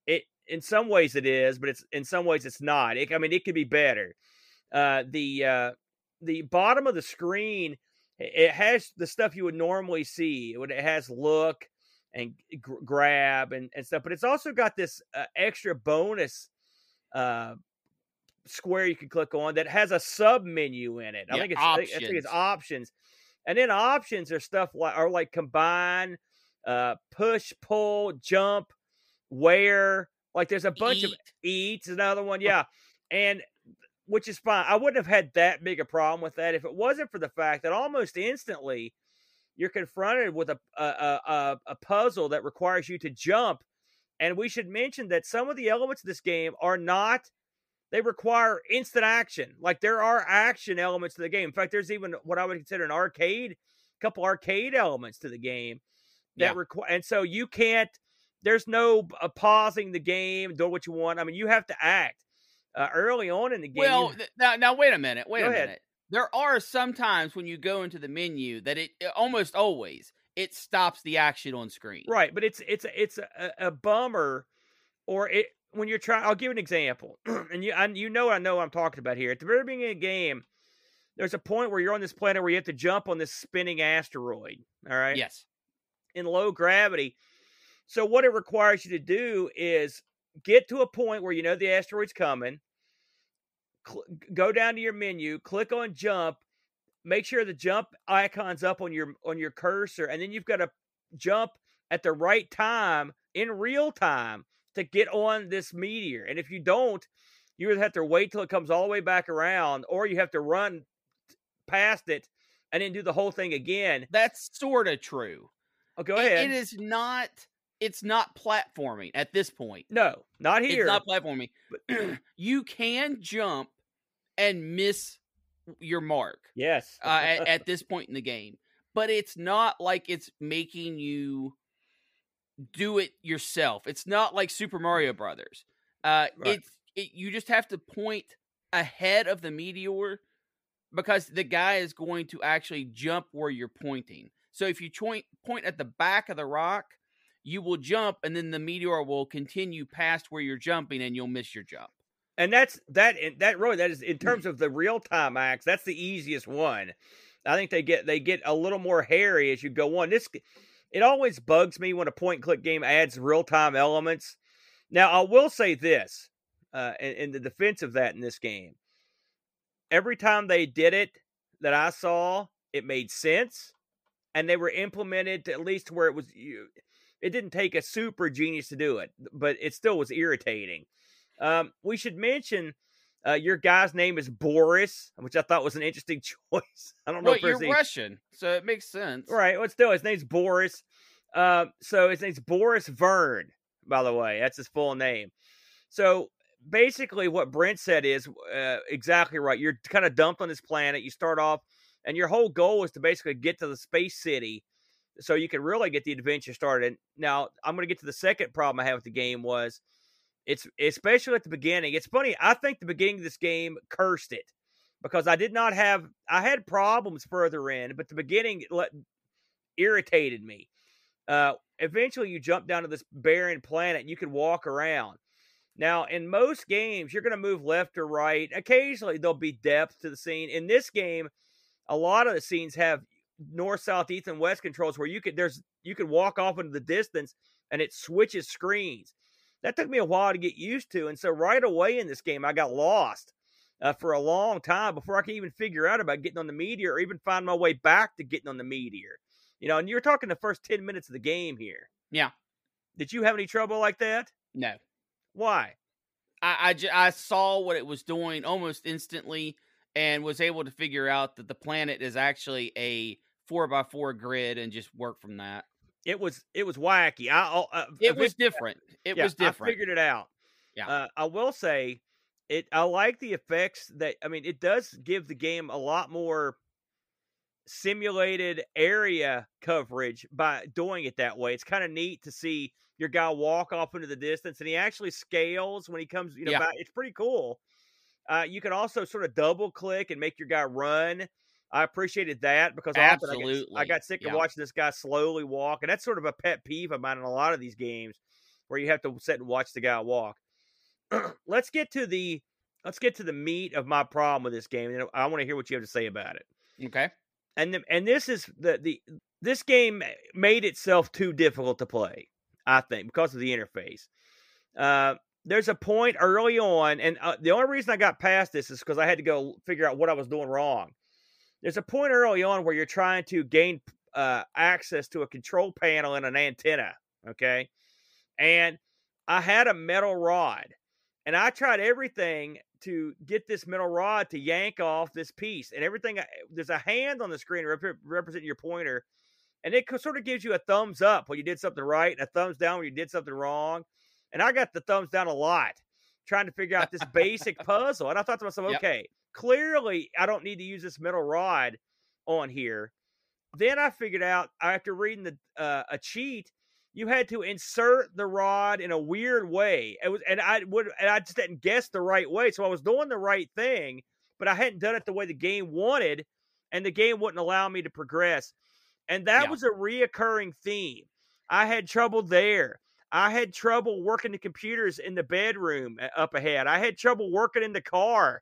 It in some ways it is, but it's in some ways it's not. It, I mean, it could be better. Uh, the uh, the bottom of the screen it has the stuff you would normally see. It has look and g- grab and, and stuff, but it's also got this uh, extra bonus uh, square you can click on that has a sub menu in it. I yeah, think it's options. I think it's options, and then options are stuff like are like combine, uh, push, pull, jump, wear, like there's a bunch Eat. of eats, another one, yeah, and which is fine. I wouldn't have had that big a problem with that if it wasn't for the fact that almost instantly you're confronted with a a, a, a puzzle that requires you to jump. And we should mention that some of the elements of this game are not they require instant action. Like there are action elements to the game. In fact, there's even what I would consider an arcade, couple arcade elements to the game that Yeah. require. And so you can't. There's no uh, pausing the game, doing what you want. I mean, you have to act uh, early on in the game. Well, th- now, now wait a minute. Wait Go a ahead. minute. There are some times when you go into the menu that it it- almost always it stops the action on screen. Right, but it's it's it's a, a bummer, or it when you're trying. I'll give an example, and you I, you know I know what I'm talking about here. At the very beginning of the game, there's a point where you're on this planet where you have to jump on this spinning asteroid. All right, Yes. in low gravity. So what it requires you to do is get to a point where you know the asteroid's coming. Cl- go down to your menu, click on jump, make sure the jump icon's up on your on your cursor, and then you've got to jump at the right time in real time to get on this meteor. And if you don't, you either have to wait till it comes all the way back around, or you have to run past it and then do the whole thing again. That's sort of true. Oh, go It- ahead. it is not. It's not platforming at this point. No, not here. It's not platforming. you can jump and miss your mark yes. uh, at, at this point in the game, but it's not like it's making you do it yourself. It's not like Super Mario Brothers. Uh, Right. It's it, you just have to point ahead of the meteor because the guy is going to actually jump where you're pointing. So if you point point at the back of the rock, you will jump, and then the meteor will continue past where you're jumping, and you'll miss your jump. And that's that. and That really that is in terms of the real time acts. That's the easiest one. I think they get they get a little more hairy as you go on. This it always bugs me when a point click game adds real time elements. Now I will say this uh, in, in the defense of that in this game. Every time they did it that I saw, it made sense, and they were implemented to at least where it was. You, it didn't take a super genius to do it, but it still was irritating. Um, we should mention uh, your guy's name is Boris, which I thought was an interesting choice. I don't know Well, if you're there's any- Russian, so it makes sense. Right. Well, still, his name's Boris. Uh, so his name's Boris Verne, by the way. That's his full name. So basically, what Brent said is uh, exactly right. You're kind of dumped on this planet. You start off, and your whole goal is to basically get to the space city so you can really get the adventure started. Now, I'm going to get to the second problem I have with the game was it's especially at the beginning. It's funny. I think the beginning of this game cursed it because I did not have I had problems further in, but the beginning let, irritated me. Uh, eventually, you jump down to this barren planet. You can walk around. Now, in most games, you're going to move left or right. Occasionally, there'll be depth to the scene. In this game, a lot of the scenes have north, south, east, and west controls where you could there's you can walk off into the distance and it switches screens. That took me a while to get used to, and so right away in this game, I got lost uh, for a long time before I could even figure out about getting on the meteor or even find my way back to getting on the meteor. You know, and you're talking the first ten minutes of the game here. Yeah. Did you have any trouble like that? No, Why? I, I, ju- I saw what it was doing almost instantly and was able to figure out that the planet is actually a four by four grid and just work from that. It was it was wacky. I uh, It was different. It yeah, was different. I figured it out. Yeah. Uh, I will say it. I like the effects that. I mean, it does give the game a lot more simulated area coverage by doing it that way. It's kind of neat to see your guy walk off into the distance, and he actually scales when he comes. You know, Yeah. back. it's pretty cool. Uh, you can also sort of double click and make your guy run. I appreciated that because often I got, I got sick of Yeah. watching this guy slowly walk, and that's sort of a pet peeve of mine in a lot of these games where you have to sit and watch the guy walk. let's get to the let's get to the meat of my problem with this game, and I want to hear what you have to say about it. Okay. And the, and this is the the this game made itself too difficult to play, I think, because of the interface. Uh, there's a point early on, and uh, the only reason I got past this is because I had to go figure out what I was doing wrong. There's a point early on where you're trying to gain uh, access to a control panel and an antenna. Okay, and I had a metal rod, and I tried everything to get this metal rod to yank off this piece, and everything. I- There's a hand on the screen rep- representing your pointer, and it sort of gives you a thumbs up when you did something right, and a thumbs down when you did something wrong. And I got the thumbs down a lot. Trying to figure out this basic puzzle. And I thought to myself, Yep. okay, clearly I don't need to use this metal rod on here. Then I figured out after reading the uh, a cheat, you had to insert the rod in a weird way. It was, and I would, and I just didn't guess the right way. So I was doing the right thing, but I hadn't done it the way the game wanted, and the game wouldn't allow me to progress. And that Yeah. was a reoccurring theme. I had trouble there. I had trouble working the computers in the bedroom uh, up ahead. I had trouble working in the car.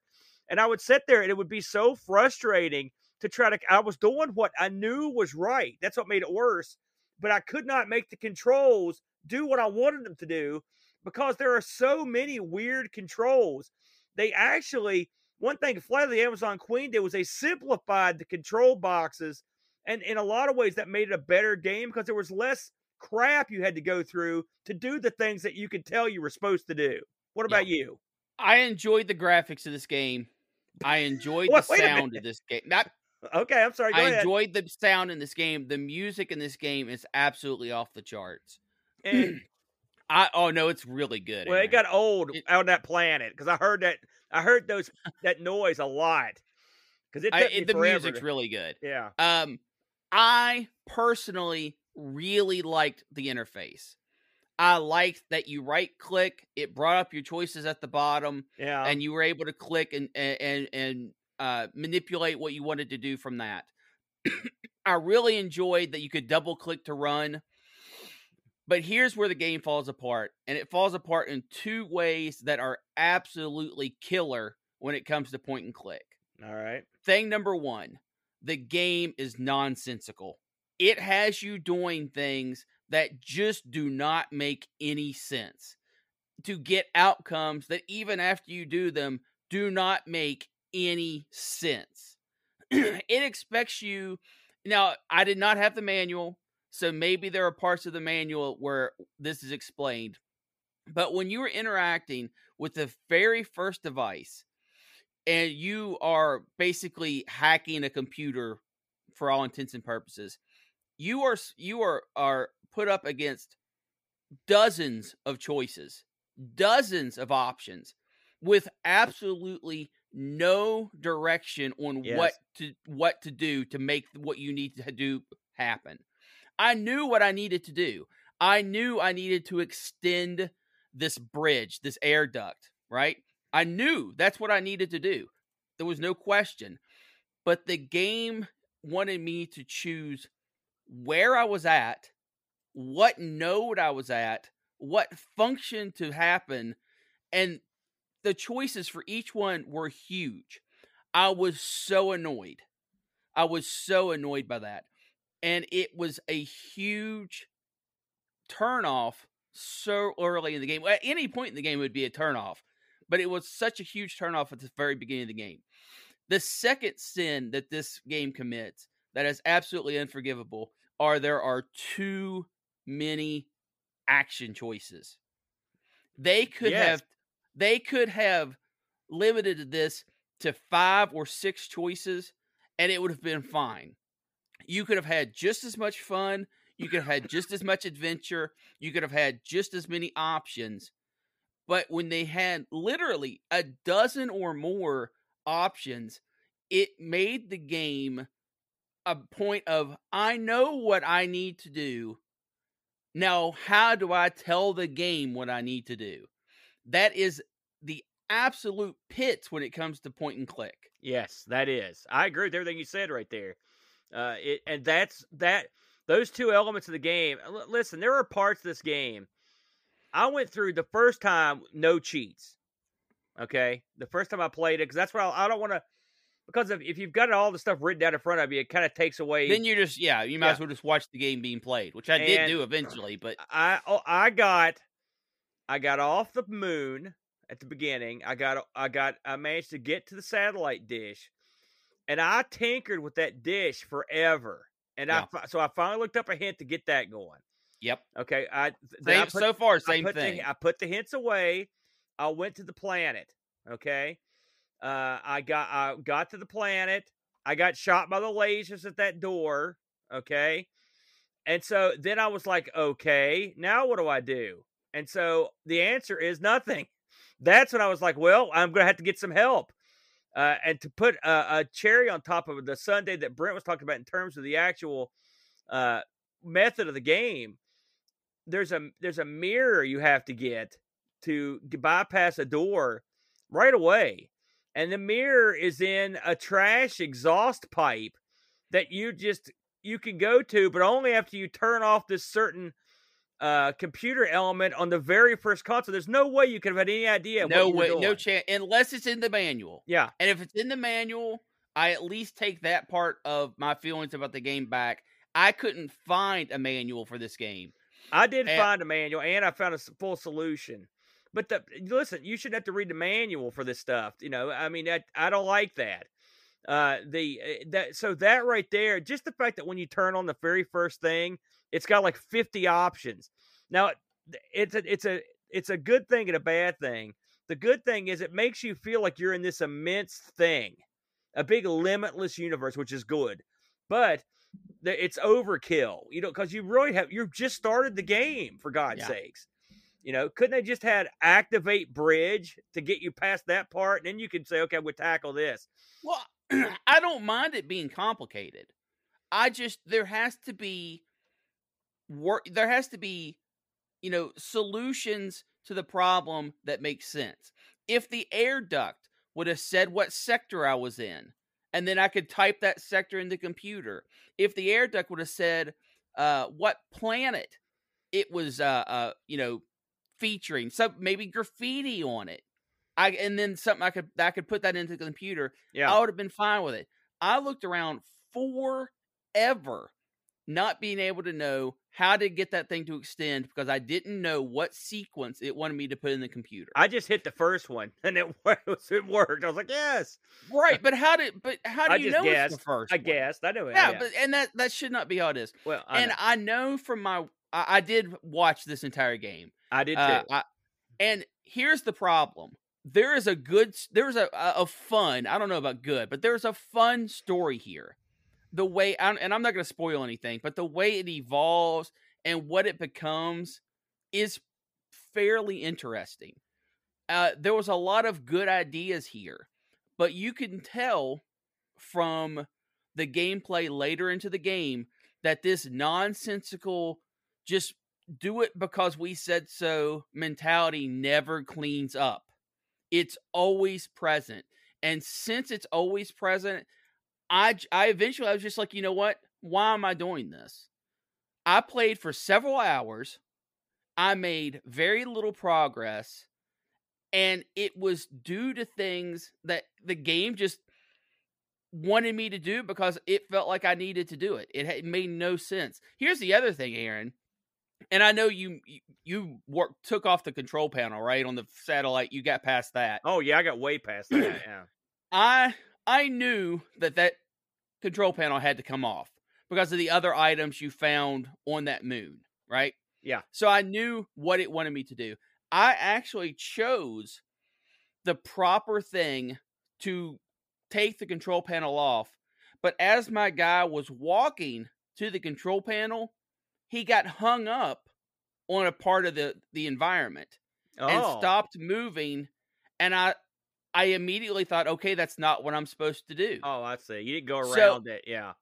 And I would sit there and it would be so frustrating to try to I was doing what I knew was right. That's what made it worse. But I could not make the controls do what I wanted them to do because there are so many weird controls. They actually one thing Flight of the Amazon Queen did was they simplified the control boxes and in a lot of ways that made it a better game because there was less crap you had to go through to do the things that you could tell you were supposed to do. What about you? I enjoyed the graphics of this game. I enjoyed the sound of this game. Not, Okay, I'm sorry. Go I ahead. enjoyed the sound in this game. The music in this game is absolutely off the charts. And, I oh no, it's really good. well, it got old It- on that planet because I heard that I heard those that noise a lot because it I- it- the music's to- really good. yeah. Um, I personally really liked the interface. I liked that you right click, it brought up your choices at the bottom, Yeah. and you were able to click and and and uh, manipulate what you wanted to do from that. I really enjoyed that you could double click to run. But here's where the game falls apart, and it falls apart in two ways that are absolutely killer when it comes to point and click All right. thing number one the game is nonsensical it has you doing things that just do not make any sense. To get outcomes that even after you do them do not make any sense. It expects you now i did not have the manual so maybe there are parts of the manual where this is explained but when you are interacting with the very first device and you are basically hacking a computer for all intents and purposes you are you are are put up against dozens of choices dozens of options with absolutely no direction on what to what to do to make what you need to do happen i knew what i needed to do i knew i needed to extend this bridge this air duct right I knew that's what I needed to do. There was no question. But the game wanted me to choose where I was at, what node I was at, what function to happen, and the choices for each one were huge. I was so annoyed. I was so annoyed by that. And it was a huge turnoff so early in the game. At any point in the game, it would be a turnoff but it was such a huge turnoff at the very beginning of the game. The second sin that this game commits that is absolutely unforgivable are there are too many action choices. They could Yes. have they could have limited this to 5 or 6 choices and it would have been fine. You could have had just as much fun, you could have had just as much adventure, you could have had just as many options but when they had literally a dozen or more options, it made the game a point of I know what I need to do. Now, how do I tell the game what I need to do? That is the absolute pits when it comes to point and click. Yes, that is. I agree with everything you said right there. Uh, it and that's that. Those two elements of the game. l- Listen, there are parts of this game. I went through the first time no cheats. Okay, the first time I played it because that's what I, I don't want to. Because if, if you've got all the stuff written down in front of you, it kind of takes away. Then you just yeah, you might Yeah. as well just watch the game being played, which I did do eventually, but I oh, I got I got off the moon at the beginning. I got I got I managed to get to the satellite dish, and I tinkered with that dish forever. And I Yeah. fi- so I finally looked up a hint to get that going. yep. Okay, I then I put- so far I same the- thing. I put the hints away. I went to the planet. Okay, uh, I got I got to the planet. I got shot by the lasers at that door. Okay, and so then I was like, okay, now what do I do? And so the answer is nothing. That's when I was like, well, I'm going to have to get some help. Uh, and to put a, a, cherry on top of the sundae that Brent was talking about in terms of the actual uh, method of the game, there's a there's a mirror you have to get to bypass a door right away, and the mirror is in a trash exhaust pipe that you just you can go to, but only after you turn off this certain uh, computer element on the very first console. There's no way you could have had any idea. No way, no chance, unless it's in the manual. Yeah, and if it's in the manual, I at least take that part of my feelings about the game back. I couldn't find a manual for this game. I did and, find a manual, and I found a full solution. But the, listen, you shouldn't have to read the manual for this stuff. You know, I mean, I, I don't like that. Uh, the eh, that so that right there, just the fact that when you turn on the very first thing, it's got like 50 options. Now, it's a it's a it's a good thing and a bad thing. The good thing is it makes you feel like you're in this immense thing, a big limitless universe, which is good. But it's overkill, you know, because you really have you've just started the game for God's yeah. sakes. You know, couldn't they just had activate bridge to get you past that part, and then you can say, okay, we'll tackle this. Well, I don't mind it being complicated. I just there has to be work. There has to be, you know, solutions to the problem that make sense. If the air duct would have said what sector I was in, and then I could type that sector in the computer. If the air duct would have said uh, what planet it was, uh, uh, you know, featuring, some maybe graffiti on it, I and then something I could I could put that into the computer. Yeah, I would have been fine with it. I looked around forever, not being able to know how to get that thing to extend because I didn't know what sequence it wanted me to put in the computer. I just hit the first one and it worked. It worked. I was like, yes, right. But how did? But how do I you know guessed. it's the first? I one? guessed. I know. Yeah, yeah, but and that that should not be how it is. Well, I and know. I know from my I, I, did watch this entire game. I did uh, too. Uh, I, and here's the problem. There is a good there's a a fun i don't know about good but there's a fun story here. The way and i'm not going to spoil anything but the way it evolves and what it becomes is fairly interesting. Uh, there was a lot of good ideas here but you can tell from the gameplay later into the game that this nonsensical just do it because we said so mentality never cleans up it's always present. And since it's always present, I I eventually I was just like, you know what? Why am I doing this? I played for several hours. I made very little progress and it was due to things that the game just wanted me to do because it felt like I needed to do it. It, it made no sense. Here's the other thing, Aaron and I know you you work took off the control panel right on the satellite. You got past that. Oh yeah, I got way past that. Yeah. I I knew that that control panel had to come off because of the other items you found on that moon, right? Yeah. So I knew what it wanted me to do. I actually chose the proper thing to take the control panel off. But as my guy was walking to the control panel, he got hung up on a part of the the environment oh. and stopped moving and i i immediately thought okay that's not what i'm supposed to do. Oh i see. You didn't go around so, it yeah.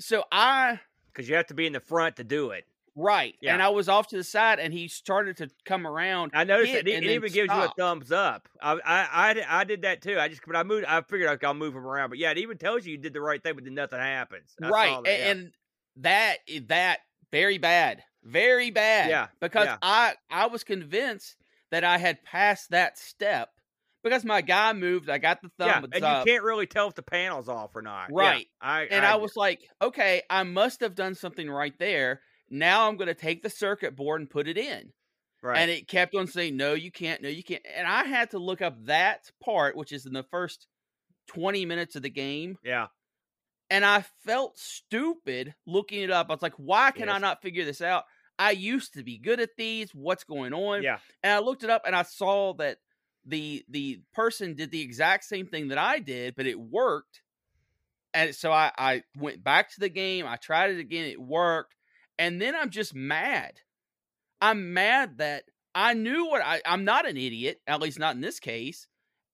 so i because you have to be in the front to do it. Right yeah. and i was off to the side and he started to come around i noticed it, it even gives you a thumbs up. I, I i i did that too. I just but i moved i figured i'll move him around but yeah it even tells you you did the right thing but then nothing happens. I right that, yeah. and that eh, that very bad, very bad. Yeah, because yeah. I I was convinced that I had passed that step because my guy moved. I got the thumb. Yeah, and up. you can't really tell if the panel's off or not. Right. Yeah, I, and I, I was like, okay, I must have done something right there. Now I'm going to take the circuit board and put it in. Right. And it kept on saying, no, you can't, no, you can't. And I had to look up that part, which is in the first 20 minutes of the game. Yeah and I felt stupid looking it up. I was like, why can yes. I not figure this out? I used to be good at these. What's going on? Yeah. And I looked it up and I saw that the the person did the exact same thing that I did, but it worked. And so I, I went back to the game. I tried it again. It worked. And then I'm just mad. I'm mad that I knew what I, I'm not an idiot, at least not in this case.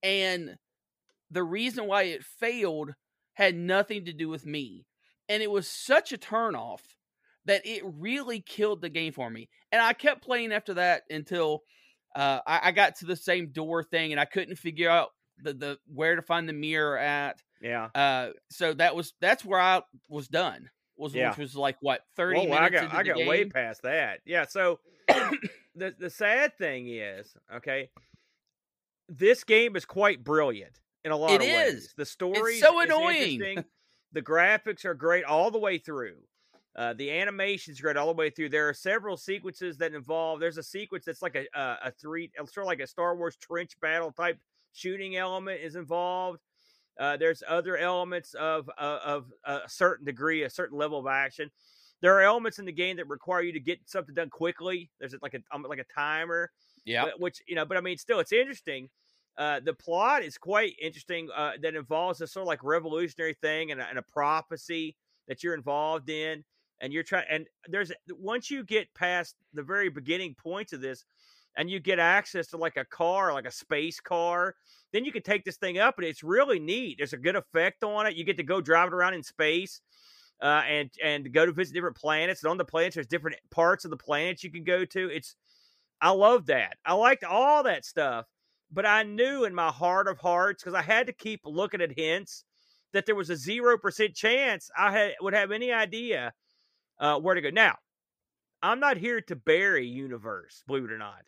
And the reason why it failed had nothing to do with me. And it was such a turnoff that it really killed the game for me. And I kept playing after that until uh, I, I, got to the same door thing and I couldn't figure out the, the where to find the mirror at. Yeah. Uh, so that was that's where I was done. Was yeah. which was like what thirty minutes. I got I got game. way past that. Yeah. So the the sad thing is, okay, this game is quite brilliant in a lot it of is. ways. The story is so annoying. the graphics are great all the way through. Uh, the animation's great all the way through. There are several sequences that involve. There's a sequence that's like a a, a three, sort of like a Star Wars trench battle type shooting element is involved. Uh, there's other elements of uh, of a certain degree, a certain level of action. There are elements in the game that require you to get something done quickly. There's like a like a timer. Yeah. Which you know, but I mean, still, it's interesting. Uh, the plot is quite interesting. Uh, that involves a sort of like revolutionary thing and a, and a prophecy that you're involved in and you're trying and there's once you get past the very beginning points of this and you get access to like a car like a space car then you can take this thing up and it's really neat. There's a good effect on it. You get to go drive it around in space uh, and and go to visit different planets and on the planets there's different parts of the planets you can go to. It's i love that. I liked all that stuff but i knew in my heart of hearts because i had to keep looking at hints that there was a 0% chance i had would have any idea uh, where to go. Now, I'm not here to bury Universe, believe it or not.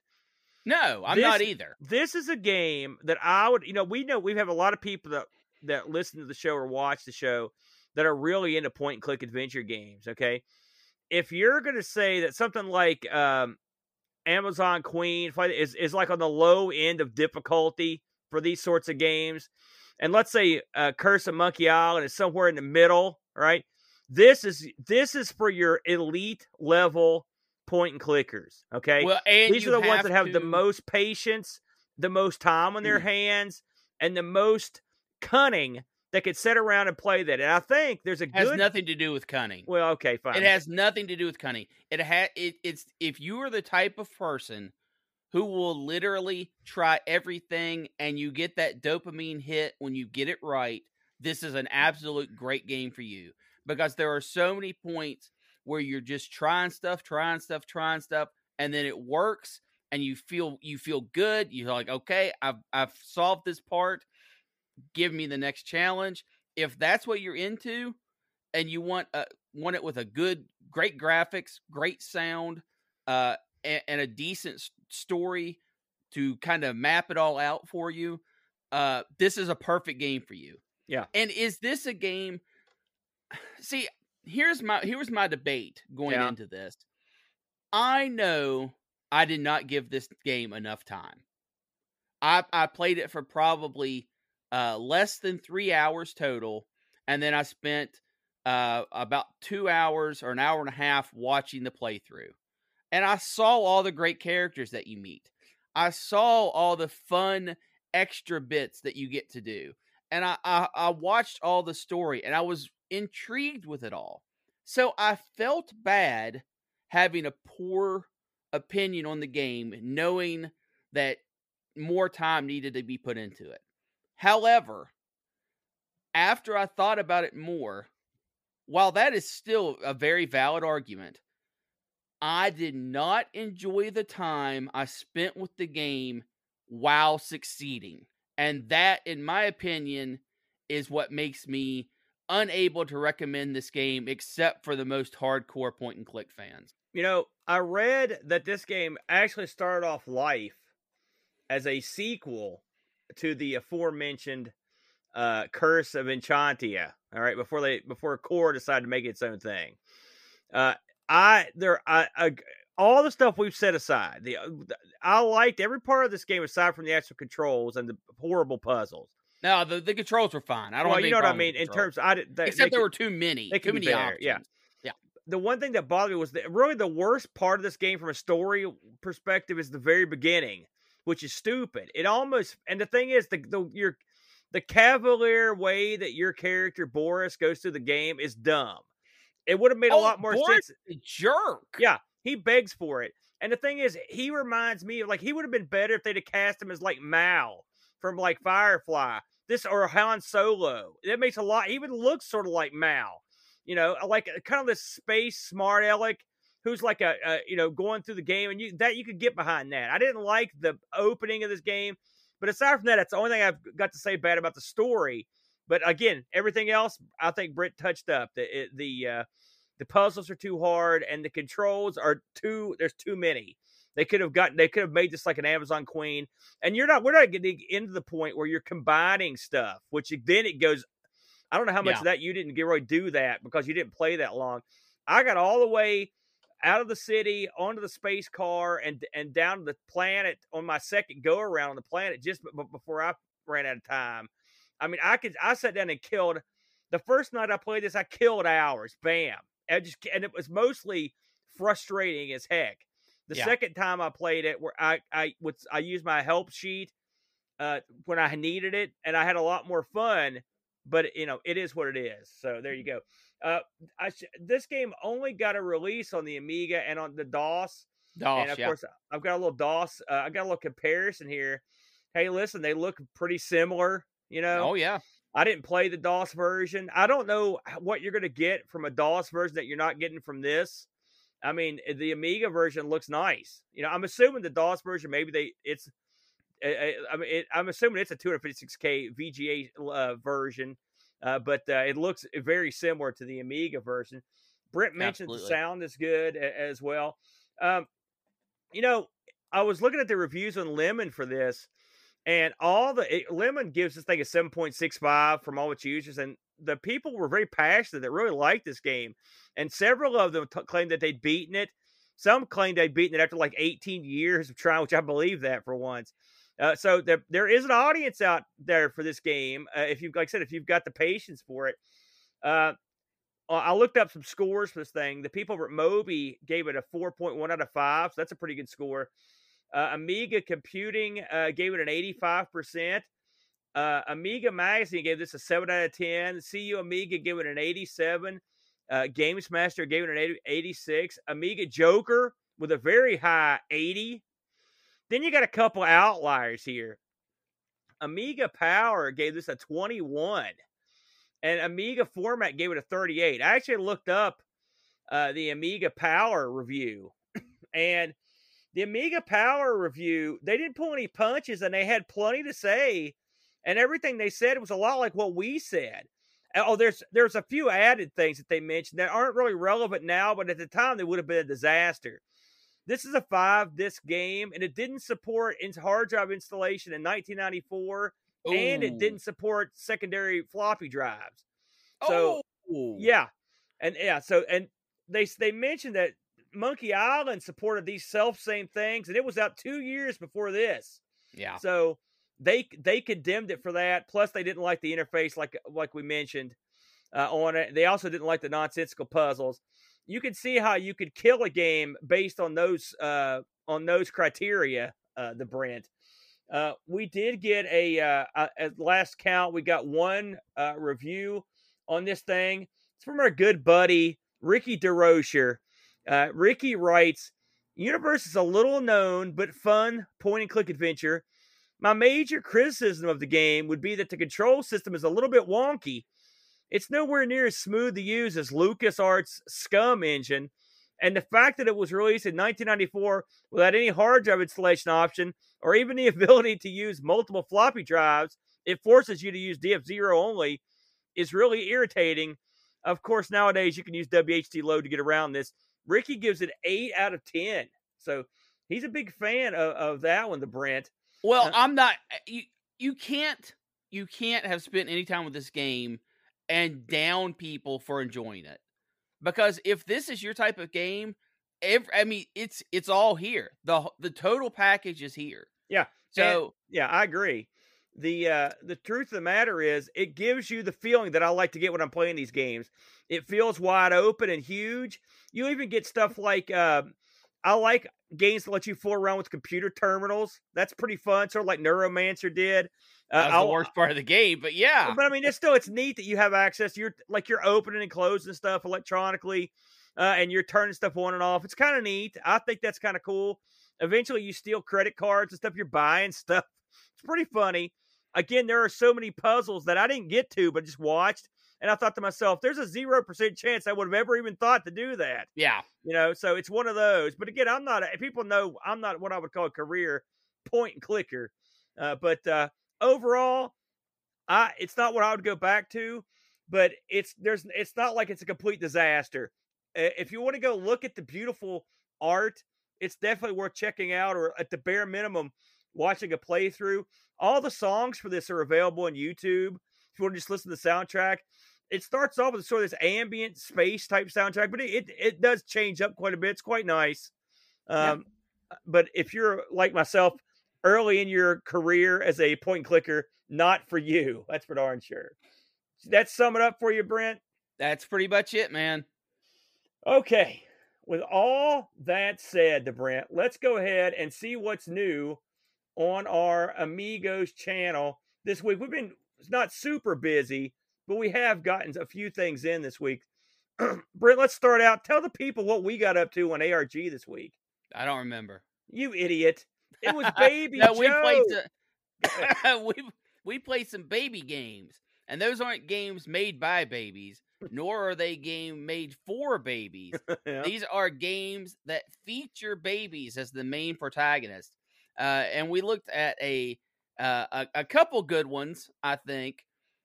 No, I'm this, not either. This is a game that I would, you know, we know we have a lot of people that that listen to the show or watch the show that are really into point and click adventure games. Okay, if you're going to say that something like um, Amazon Queen is is like on the low end of difficulty for these sorts of games, and let's say uh, Curse of Monkey Island is somewhere in the middle, right? This is this is for your elite level point and clickers. Okay, well, these are the ones that have to... the most patience, the most time on their mm. hands, and the most cunning that could sit around and play that. And I think there's a it has good... nothing to do with cunning. Well, okay, fine. It has nothing to do with cunning. It ha- it, it's if you are the type of person who will literally try everything and you get that dopamine hit when you get it right, this is an absolute great game for you because there are so many points where you're just trying stuff, trying stuff, trying stuff, and then it works and you feel you feel good. You're like, okay, I've I've solved this part. Give me the next challenge. If that's what you're into, and you want uh, want it with a good, great graphics, great sound, uh, and, and a decent story to kind of map it all out for you, uh, this is a perfect game for you. Yeah. And is this a game? see, here's my here's my debate going yeah. into this. I know I did not give this game enough time. I I played it for probably uh, less than three hours total, and then I spent uh, about two hours or an hour and a half watching the playthrough. And I saw all the great characters that you meet. I saw all the fun extra bits that you get to do. And I, I, I watched all the story and I was intrigued with it all. So I felt bad having a poor opinion on the game, knowing that more time needed to be put into it. However, after I thought about it more, while that is still a very valid argument, I did not enjoy the time I spent with the game while succeeding. And that, in my opinion, is what makes me unable to recommend this game except for the most hardcore point and click fans. You know, I read that this game actually started off life as a sequel to the aforementioned uh, Curse of Enchantia. All right, before they before Core decided to make its own thing. Uh, I there I, I all the stuff we've set aside. The I liked every part of this game aside from the actual controls and the horrible puzzles. No, the, the controls were fine. I don't. Well, you know what I mean. In terms, I did, they, except they there could, were too many. Too many options. Yeah, yeah. The one thing that bothered me was that really the worst part of this game from a story perspective is the very beginning, which is stupid. It almost and the thing is the the your the cavalier way that your character Boris goes through the game is dumb. It would have made oh, a lot more Boris sense. A jerk. Yeah, he begs for it. And the thing is, he reminds me of like he would have been better if they'd have cast him as like Mal from like Firefly. This or Han Solo. That makes a lot. He even looks sort of like Mal. You know, like kind of this space smart aleck who's like a, a, you know going through the game, and you that you could get behind that. I didn't like the opening of this game, but aside from that, that's the only thing I've got to say bad about the story. But again, everything else I think Britt touched up. The the uh, the puzzles are too hard, and the controls are too. There's too many. They could have gotten. They could have made this like an Amazon Queen, and you're not. We're not getting into the point where you're combining stuff, which then it goes. I don't know how much Yeah. of that you didn't get really do that because you didn't play that long. I got all the way out of the city onto the space car and and down to the planet on my second go around on the planet just b- before I ran out of time. I mean, I could I sat down and killed the first night I played this. I killed hours. Bam. I just and it was mostly frustrating as heck. The Yeah. second time I played it, where I I would I used my help sheet uh, when I needed it, and I had a lot more fun. But you know, it is what it is. So there you go. Uh, I sh- this game only got a release on the Amiga and on the DOS, DOS, and of yeah. course I've got a little DOS. Uh, I got a little comparison here. Hey, listen, they look pretty similar. You know, oh yeah. I didn't play the DOS version. I don't know what you're going to get from a DOS version that you're not getting from this. I mean, eh, the Amiga version looks nice. You know, I'm assuming the DOS version maybe they it's. eh, eh, I mean, it, I'm assuming it's a 256k VGA uh, version, uh, but uh, it looks very similar to the Amiga version. Brent mentioned the sound is good as well. Um, you know, I was looking at the reviews on Lemon for this, and all the it, Lemon gives this thing a seven point six five from all its users, and the people were very passionate that really liked this game, and several of them t- claimed that they'd beaten it. Some claimed they'd beaten it after like eighteen years of trying, which I believe that for once. Uh, so there, there is an audience out there for this game. Uh, if you've, like I said, if you've got the patience for it. Uh, I looked up some scores for this thing. The people at Moby gave it a 4.1 out of 5, so that's a pretty good score. Uh, Amiga Computing uh, gave it an 85%. Uh, Amiga Magazine gave this a 7 out of 10. CU Amiga gave it an 87. Uh, Games Master gave it an 80, 86. Amiga Joker with a very high 80. Then you got a couple outliers here. Amiga Power gave this a 21 and Amiga Format gave it a 38. I actually looked up uh, the Amiga Power review, and the Amiga Power review they didn't pull any punches, and they had plenty to say, and everything they said was a lot like what we said. Oh, there's there's a few added things that they mentioned that aren't really relevant now, but at the time they would have been a disaster. This is a five disc game, and it didn't support hard drive installation in 1994 and it didn't support secondary floppy drives. So oh. yeah, and yeah, so and they they mentioned that Monkey Island supported these self same things, and it was out two years before this. yeah. So they they condemned it for that. Plus, they didn't like the interface, like like we mentioned uh, on it. They also didn't like the nonsensical puzzles. You can see how you could kill a game based on those uh, on those criteria. Uh, the Brent. Uh, we did get a uh, uh, at last count. We got one uh, review on this thing. It's from our good buddy Ricky DeRocher. Uh, Ricky writes, "Universe is a little known but fun point and click adventure. My major criticism of the game would be that the control system is a little bit wonky. It's nowhere near as smooth to use as LucasArts' SCUMM engine, and the fact that it was released in 1994 without any hard drive installation option or even the ability to use multiple floppy drives, it forces you to use DF0 only, is really irritating. Of course, nowadays you can use WHDLoad to get around this. Ricky gives it 8 out of 10. So he's a big fan of, of that one, the Brent. Well, Uh, I'm not. You you can't you can't have spent any time with this game and down people for enjoying it because if this is your type of game, every, I mean it's it's all here. the The total package is here. Yeah, So Yeah, I agree. The uh the truth of the matter is it gives you the feeling that I like to get when I'm playing these games. It feels wide open and huge. You even get stuff like uh, I like games that let you fool around with computer terminals. That's pretty fun, sort of like Neuromancer did. Uh, that the worst part of the game, but yeah, but I mean, it's still it's neat that you have access. You're like you're opening and closing stuff electronically. uh, and you're turning stuff on and off. It's kind of neat. I think that's kind of cool. Eventually, you steal credit cards and stuff. You're buying stuff. It's pretty funny. Again, there are so many puzzles that I didn't get to, but just watched. And I thought to myself, there's a 0% chance I would have ever even thought to do that. Yeah. You know, so it's one of those. But again, I'm not, a, people know I'm not what I would call a career point and clicker. Uh, but uh, overall, I it's not what I would go back to, but it's there's it's not like it's a complete disaster. If you want to go look at the beautiful art, it's definitely worth checking out, or at the bare minimum, watching a playthrough. All the songs for this are available on YouTube. If you want to just listen to the soundtrack, it starts off with sort of this ambient space type soundtrack, but it it, it does change up quite a bit. It's quite nice. Um, yeah. But if you're like myself, early in your career as a point clicker, not for you. That's for darn sure. That sum it up for you, Brent. That's pretty much it, man. Okay. With all that said, the Brent, let's go ahead and see what's new on our Amigos channel this week. We've been not super busy, but we have gotten a few things in this week. Brent, let's start out. Tell the people what we got up to on ARG this week. I don't remember. You idiot. It was Baby no, Joe. we played some, we we played some baby games, and those aren't games made by babies, nor are they game made for babies. yeah. These are games that feature babies as the main protagonist. Uh, and we looked at a, uh, a a couple good ones, I think.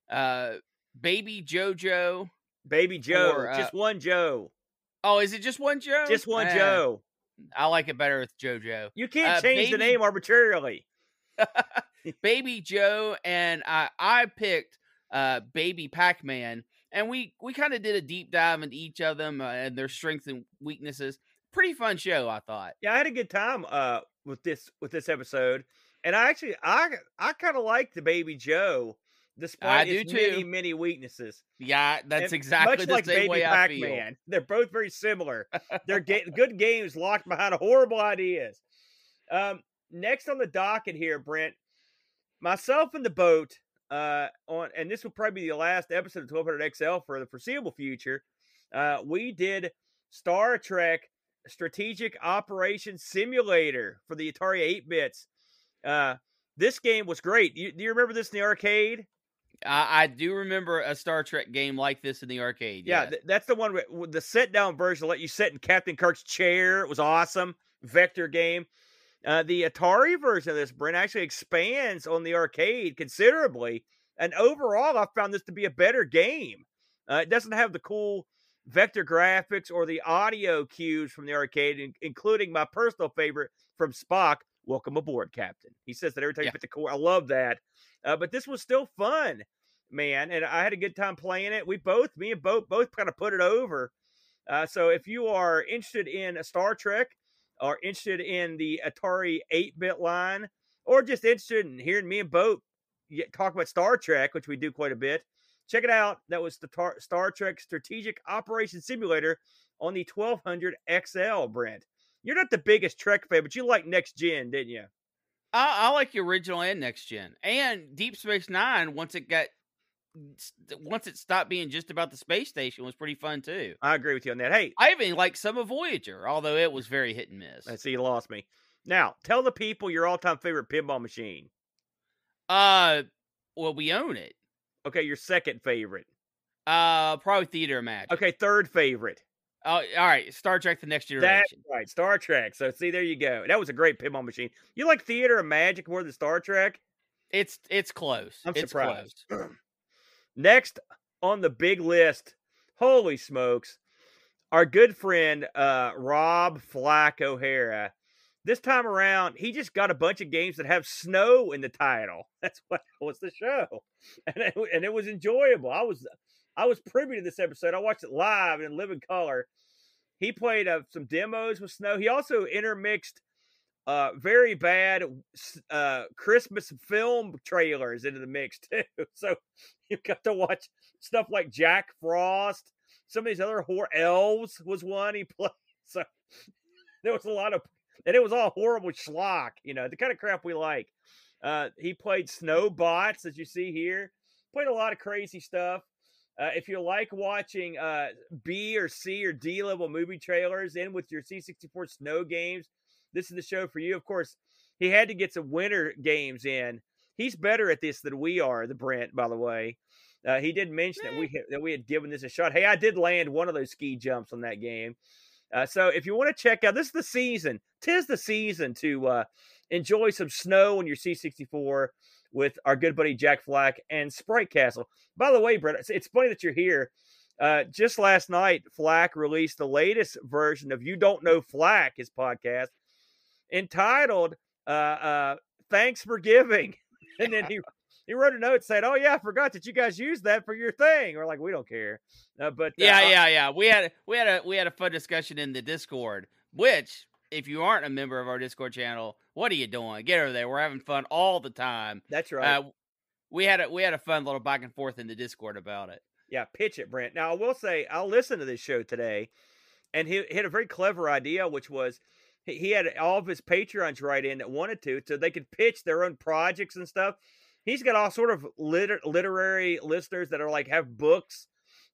Uh, Baby JoJo. Baby Joe. Or, uh, just one Joe. Oh, is it just one Joe? Just one Eh, Joe. I like it better with JoJo. You can't uh, change the name arbitrarily. Baby Joe and I I picked uh Baby Pac Man, and we we kind of did a deep dive into each of them uh, and their strengths and weaknesses. Pretty fun show, I thought. Yeah, I had a good time uh with this with this episode. And I actually I I kind of like the baby Joe despite do its many, many weaknesses. Yeah, that's And exactly much the like same Baby way I feel. They're both very similar. They're ga- good games locked behind horrible ideas. Um, next on the docket here, Brent, myself and the boat uh, on, and this will probably be the last episode of 1200 XL for the foreseeable future. Uh, we did Star Trek Strategic Operations Simulator for the Atari 8 bits. Uh, this game was great. You, do you remember this in the arcade? I, I do remember a Star Trek game like this in the arcade. Yeah, yes. th- that's the one with, with the sit down version. Let you sit in Captain Kirk's chair. It was awesome. Vector game. Uh, the Atari version of this, Brent, actually expands on the arcade considerably. And overall, I found this to be a better game. Uh, it doesn't have the cool vector graphics or the audio cues from the arcade, in- including my personal favorite from Spock. Welcome aboard, Captain. He says that every time you Yeah. hit the core. I love that. Uh, but this was still fun, man, and I had a good time playing it. We both, me and both, both kind of put it over. Uh, so if you are interested in a Star Trek, or interested in the Atari 8-bit line, or just interested in hearing me and Boat talk about Star Trek, which we do quite a bit, check it out. That was the tar- Star Trek Strategic Operations Simulator on the 1200 XL, Brent. You're not the biggest Trek fan, but you like Next Gen, didn't you? I, I like the original and next gen, and Deep Space Nine. Once it got, once it stopped being just about the space station, was pretty fun too. I agree with you on that. Hey, I even like some of Voyager, although it was very hit and miss. I see you lost me. Now, tell the people your all-time favorite pinball machine. Uh, well, we own it. Okay, your second favorite. Uh, probably Theater Magic. Okay, third favorite. Oh, all right. Star Trek: The Next That's Generation. right, Star Trek. So see, there you go. That was a great pinball machine. You like Theater of Magic more than Star Trek? It's it's close. I'm it's surprised. close. Next on the big list, holy smokes, our good friend uh, Rob Flack O'Hara. This time around, he just got a bunch of games that have snow in the title. That's what was the show, and it, and it was enjoyable. I was I was privy to this episode. I watched it live in living color. He played uh, some demos with snow. He also intermixed uh, very bad uh, Christmas film trailers into the mix too. So you've got to watch stuff like Jack Frost. Some of these other horror elves was one he played. So there was a lot of, and it was all horrible schlock. You know the kind of crap we like. Uh, he played Snowbots, as you see here. Played a lot of crazy stuff. Uh, if you like watching uh, B or C or D level movie trailers in with your C64 snow games, this is the show for you. Of course, he had to get some winter games in. He's better at this than we are, the Brent, by the way. Uh, he did mention that we had, that we had given this a shot. Hey, I did land one of those ski jumps on that game. Uh, so if you want to check out, this is the season. Tis the season to uh, enjoy some snow on your C64 with our good buddy Jack Flack and Sprite Castle. By the way, Brent, it's, it's funny that you're here. Uh, just last night, Flack released the latest version of You Don't Know Flack, his podcast, entitled uh, uh, "Thanks for Giving," and then he he wrote a note saying, "Oh yeah, I forgot that you guys used that for your thing." We're like, we don't care, uh, but uh, Yeah, yeah, yeah. We had we had a we had a fun discussion in the Discord, which if you aren't a member of our Discord channel, what are you doing? Get over there. We're having fun all the time. that's right. Uh, we had a we had a fun little back and forth in the Discord about it. Yeah, pitch it, Brent. Now I will say I'll listen to this show today, and he, he had a very clever idea, which was he, he had all of his patrons write in that wanted to, so they could pitch their own projects and stuff. He's got all sort of liter- literary listeners that are like have books.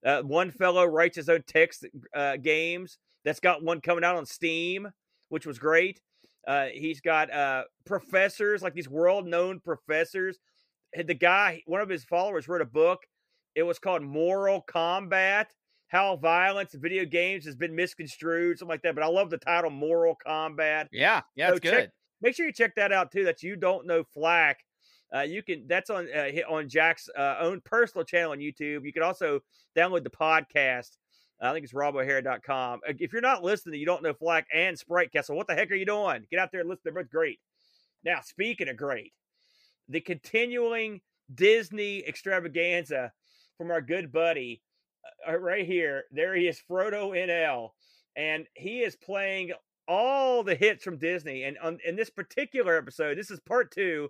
Uh, one fellow writes his own text uh, games. That's got one coming out on Steam, which was great. Uh, he's got uh, professors, like these world known professors. The guy, one of his followers, wrote a book it was called Moral Combat. How violence in video games has been misconstrued, something like that. But I love the title Moral Combat. Yeah, yeah, So it's check- good. Make sure you check that out too. That's you don't know Flack. Uh, you can that's on uh, on Jack's uh, own personal channel on YouTube. You can also download the podcast. I think it's robohara.com. Uh, If you're not listening, you don't know Flack and Sprite Castle. What the heck are you doing? Get out there and listen. They're both great. Now, speaking of great, the continuing Disney extravaganza from our good buddy uh, right here. There he is, Frodo NL, and he is playing all the hits from Disney. And on, in this particular episode, this is part two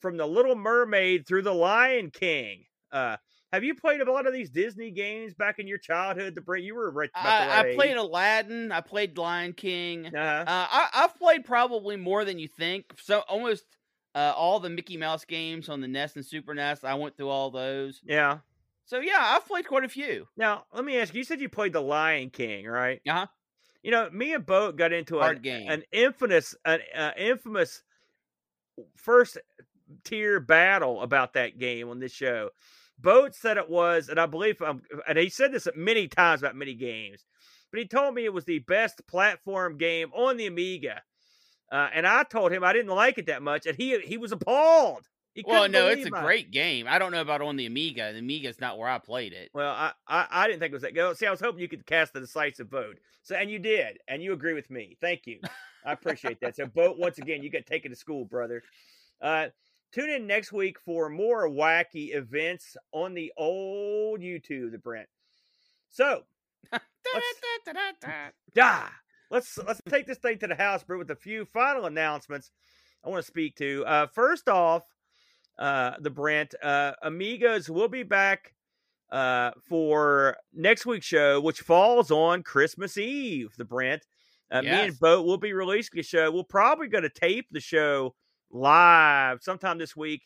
from The Little Mermaid through The Lion King. Uh, have you played a lot of these Disney games back in your childhood? The you were right. I, right I played. Aladdin. I played Lion King. Uh-huh. Uh, I, I've played probably more than you think. So almost uh, all the Mickey Mouse games on the NES and Super NES. I went through all those. yeah. So yeah, I've played quite a few. Now let me ask you. You said you played The Lion King, right? Uh-huh. You know, me and Boat got into an, an infamous, an uh, infamous first tier battle about that game on this show. Boat said it was, and I believe, um, and he said this many times about many games, but he told me it was the best platform game on the Amiga. Uh, and I told him I didn't like it that much, and he he was appalled. He Well, no, it's a great game. I don't know about on the Amiga. The Amiga's not where I played it. Well, I, I I didn't think it was that good. See, I was hoping you could cast the decisive vote. So, and you did, and you agree with me. Thank you. I appreciate that. So, Boat, once again, you got taken to school, brother. Uh, tune in next week for more wacky events on the old YouTube, the Brent. So, ah, let's let's take this thing to the house, Brent, with a few final announcements I want to speak to. Uh, first off, uh, the Brent uh, Amigos will be back uh, for next week's show, which falls on Christmas Eve. The Brent, uh, me and Boat will be releasing the show. We're probably going to tape the show live sometime this week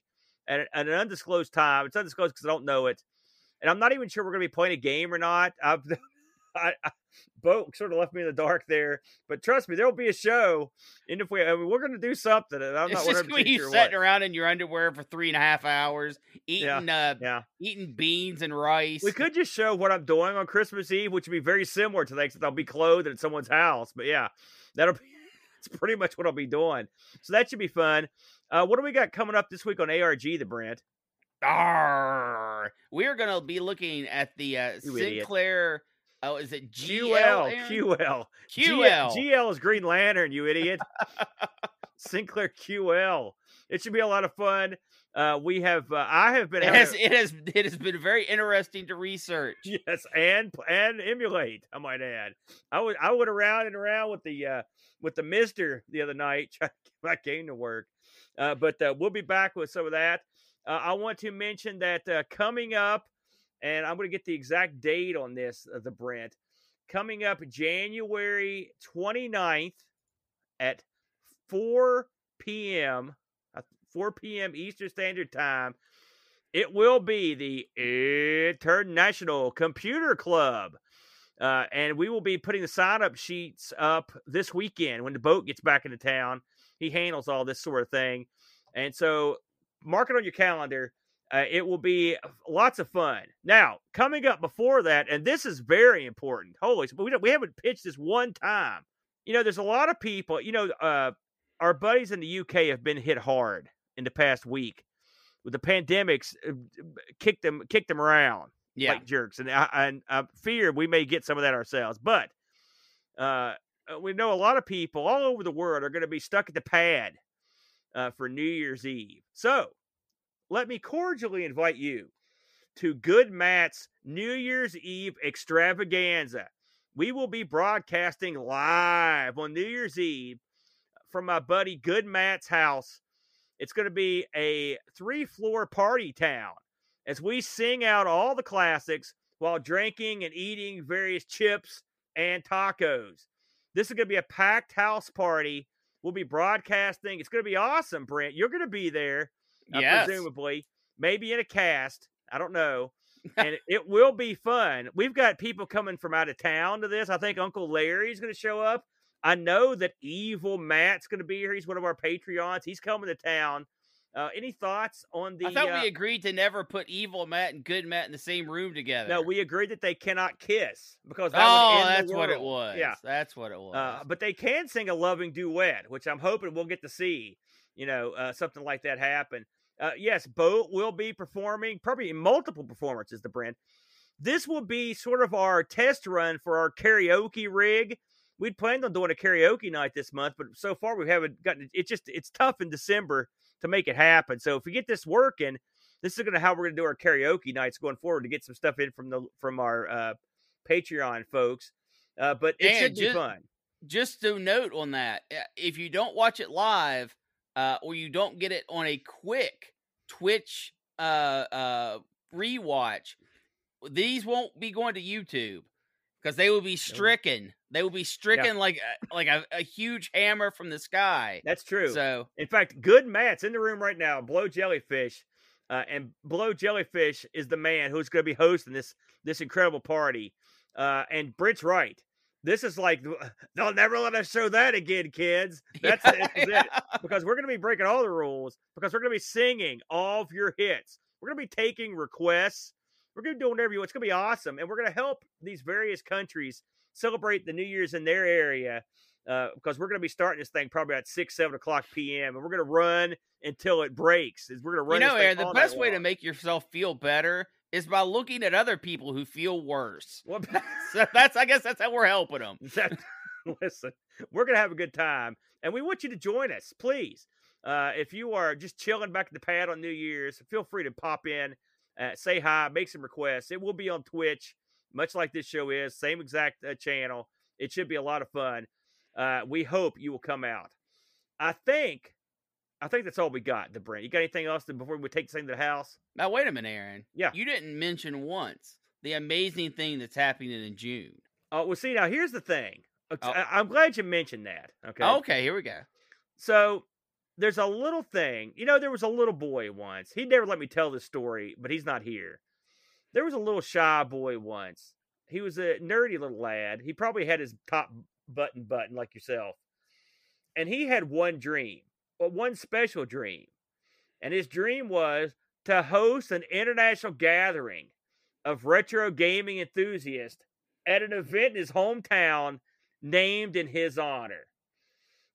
at, a- at an undisclosed time. It's undisclosed because I don't know it, and I'm not even sure we're going to be playing a game or not. I've I, I, Boat sort of left me in the dark there, but trust me, there will be a show, and if we, I mean, we're going to do something. And I'm It's not just 100 when you sure sitting what. around in your underwear for three and a half hours, eating uh, Yeah. eating beans and rice. We could just show what I'm doing on Christmas Eve, which would be very similar to that, except I'll be clothed at someone's house. But yeah, that'll be it's pretty much what I'll be doing. So that should be fun. Uh, what do we got coming up this week on ARG, the Brent? Arr! We're gonna be looking at the uh, You idiot. Sinclair. Oh, is it GL? QL. QL. GL is Green Lantern, you idiot. Sinclair QL. It should be a lot of fun. Uh, we have, uh, I have been It has, it has it has been very interesting to research. Yes, and and emulate. I might add. I would I went around and around with the uh with the MiSTer the other night trying to get my game to work. Uh, but uh, we'll be back with some of that. Uh, I want to mention that uh, coming up, and I'm going to get the exact date on this, uh, the Brent. Coming up January 29th at 4 p.m. uh, 4 p.m. Eastern Standard Time it will be the International Computer Club. Uh, and we will be putting the sign up sheets up this weekend when the boat gets back into town. He handles all this sort of thing. And so mark it on your calendar. Uh, it will be lots of fun. Now, coming up before that, and this is very important. Holy, we, we haven't pitched this one time. You know, there's a lot of people, you know, uh, our buddies in the UK have been hit hard in the past week with the pandemics, uh, kicked them, kicked them around Yeah. like jerks, and I, and I fear we may get some of that ourselves. But uh, we know a lot of people all over the world are going to be stuck at the pad uh, for New Year's Eve. So let me cordially invite you to Good Matt's New Year's Eve extravaganza. We will be broadcasting live on New Year's Eve from my buddy Good Matt's house. It's going to be a three floor party town as we sing out all the classics while drinking and eating various chips and tacos. This is going to be a packed house party. We'll be broadcasting. It's going to be awesome, Brent. You're going to be there, uh, Yes. presumably, maybe in a cast. I don't know. and it will be fun. We've got people coming from out of town to this. I think Uncle Larry's going to show up. I know that Evil Matt's going to be here. He's one of our Patreons. He's coming to town. Uh, any thoughts on the? I thought uh, we agreed to never put evil Matt and good Matt in the same room together. no, we agreed that they cannot kiss because that Oh, would end the that's what it was. Yeah, That's what it was. uh, but they can sing a loving duet, which I'm hoping we'll get to see. You know, uh, something like that happen. Uh, yes, Bo will be performing, probably in multiple performances. The Brent. This will be sort of our test run for our karaoke rig. We'd planned on doing a karaoke night this month, but so far we haven't gotten. it. just it's tough in December to make it happen. So if we get this working, this is going to how we're going to do our karaoke nights going forward to get some stuff in from the from our uh, Patreon folks. Uh, but it And should be fun. Just to note on that, uh, if you don't watch it live, uh, or you don't get it on a quick Twitch uh, uh, rewatch, these won't be going to YouTube because they will be stricken. They will be stricken like a, like a, a huge hammer from the sky. That's true. So In fact, Good Matt's in the room right now. Blow Jellyfish, uh, and Blow Jellyfish is the man who's going to be hosting this this incredible party. Uh, and Brent's right. This is like they'll never let us show that again, kids. That's it, this is it. Because we're going to be breaking all the rules. Because we're going to be singing all of your hits. We're going to be taking requests. We're going to doing whatever you want. It's going to be awesome, and we're going to help these various countries celebrate the New Year's in their area uh, because we're going to be starting this thing probably at six, seven o'clock p.m. and we're going to run until it breaks. Is we're going to run. you know, Aaron, the best way to make yourself feel better is by looking at other people who feel worse. Well, So that's, I guess, that's how we're helping them. that, listen, we're going to have a good time, and we want you to join us, please. Uh, if you are just chilling back at the pad on New Year's, feel free to pop in, uh, say hi, make some requests. It will be on Twitch, much like this show is, same exact uh, channel. It should be a lot of fun. Uh, we hope you will come out. I think, I think that's all we got. The Brent, you got anything else to, before we take this thing to the house? Now, wait a minute, Aaron. Yeah. You didn't mention once the amazing thing that's happening in June. Oh, well, see now here's the thing. Uh, Oh. I, am glad you mentioned that. Okay. Okay, here we go. So there's a little thing. You know, there was a little boy once. He never let me tell this story, but he's not here. There was a little shy boy once. He was a nerdy little lad. He probably had his top button button like yourself. And he had one dream, but one special dream. And his dream was to host an international gathering of retro gaming enthusiasts at an event in his hometown named in his honor.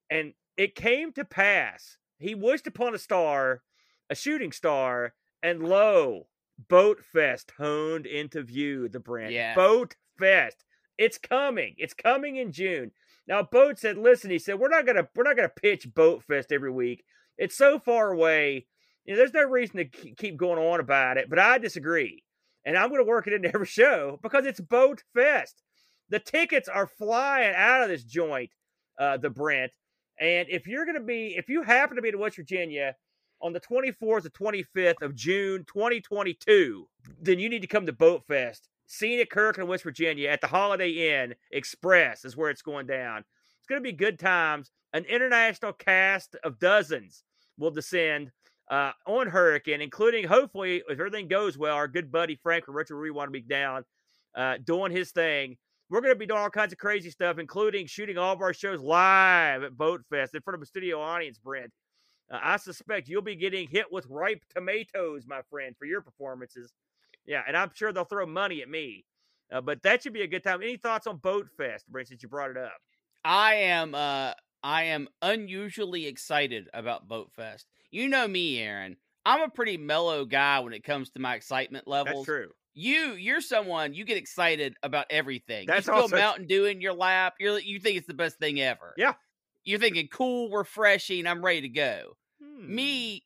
And it came to pass. He wished upon a star, a shooting star, and lo, Boat Fest honed into view. The Brent, Yes. Boat Fest. It's coming. It's coming in June. Now, Boat said, "Listen," he said, "We're not gonna we're not gonna pitch Boat Fest every week. It's so far away. You know, there's no reason to keep going on about it. But I disagree, and I'm going to work it into every show because it's Boat Fest. The tickets are flying out of this joint, uh, the Brent. And if you're going to be, if you happen to be in West Virginia on the 24th to 25th of June 2022, then you need to come to Boat Fest. Scenic Hurricane, West Virginia at the Holiday Inn Express is where it's going down. It's going to be good times. An international cast of dozens will descend uh, on Hurricane, including hopefully, if everything goes well, our good buddy Frank from Retro We want to be down uh, doing his thing. We're going to be doing all kinds of crazy stuff, including shooting all of our shows live at Boat Fest in front of a studio audience, Brent. Uh, I suspect you'll be getting hit with ripe tomatoes, my friend, for your performances. Yeah, and I'm sure they'll throw money at me. Uh, but that should be a good time. Any thoughts on Boat Fest, Brent, since you brought it up? I am uh I am unusually excited about Boat Fest. You know me, Aaron. I'm a pretty mellow guy when it comes to my excitement levels. That's true. You you're someone you get excited about everything. That's you spill also- Mountain Dew in your lap. You're you think it's the best thing ever. Yeah. You're thinking cool, refreshing. I'm ready to go. Hmm. Me,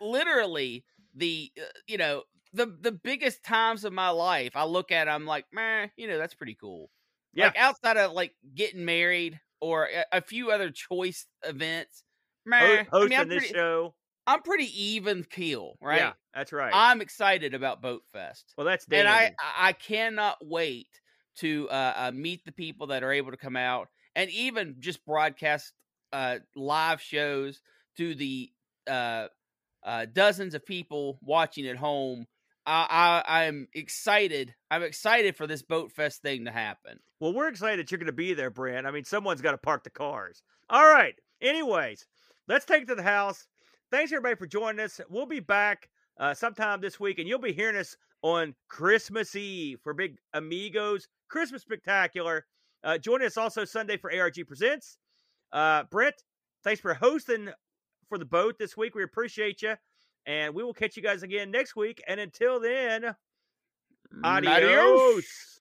literally the uh, you know the the biggest times of my life. I look at. I'm like, man, you know that's pretty cool. Yeah. Like outside of like getting married or a, a few other choice events, Ho- man. I hosting mean, I'm this pretty, show. I'm pretty even keel, right? Yeah, that's right. I'm excited about Boat Fest, well, that's and I. I cannot wait to uh, uh, meet the people that are able to come out and even just broadcast uh, live shows to the uh, uh, dozens of people watching at home. I, I I'm excited. I'm excited for this Boat Fest thing to happen. Well, we're excited that you're going to be there, Brent. I mean, someone's got to park the cars. All right. Anyways, let's take it to the house. Thanks everybody for joining us. We'll be back uh, sometime this week, and you'll be hearing us on Christmas Eve for Big Amigos Christmas Spectacular. Uh, join us also Sunday for ARG Presents. Uh, Brent, thanks for hosting for the boat this week. We appreciate you, and we will catch you guys again next week. And until then, adios. Adios.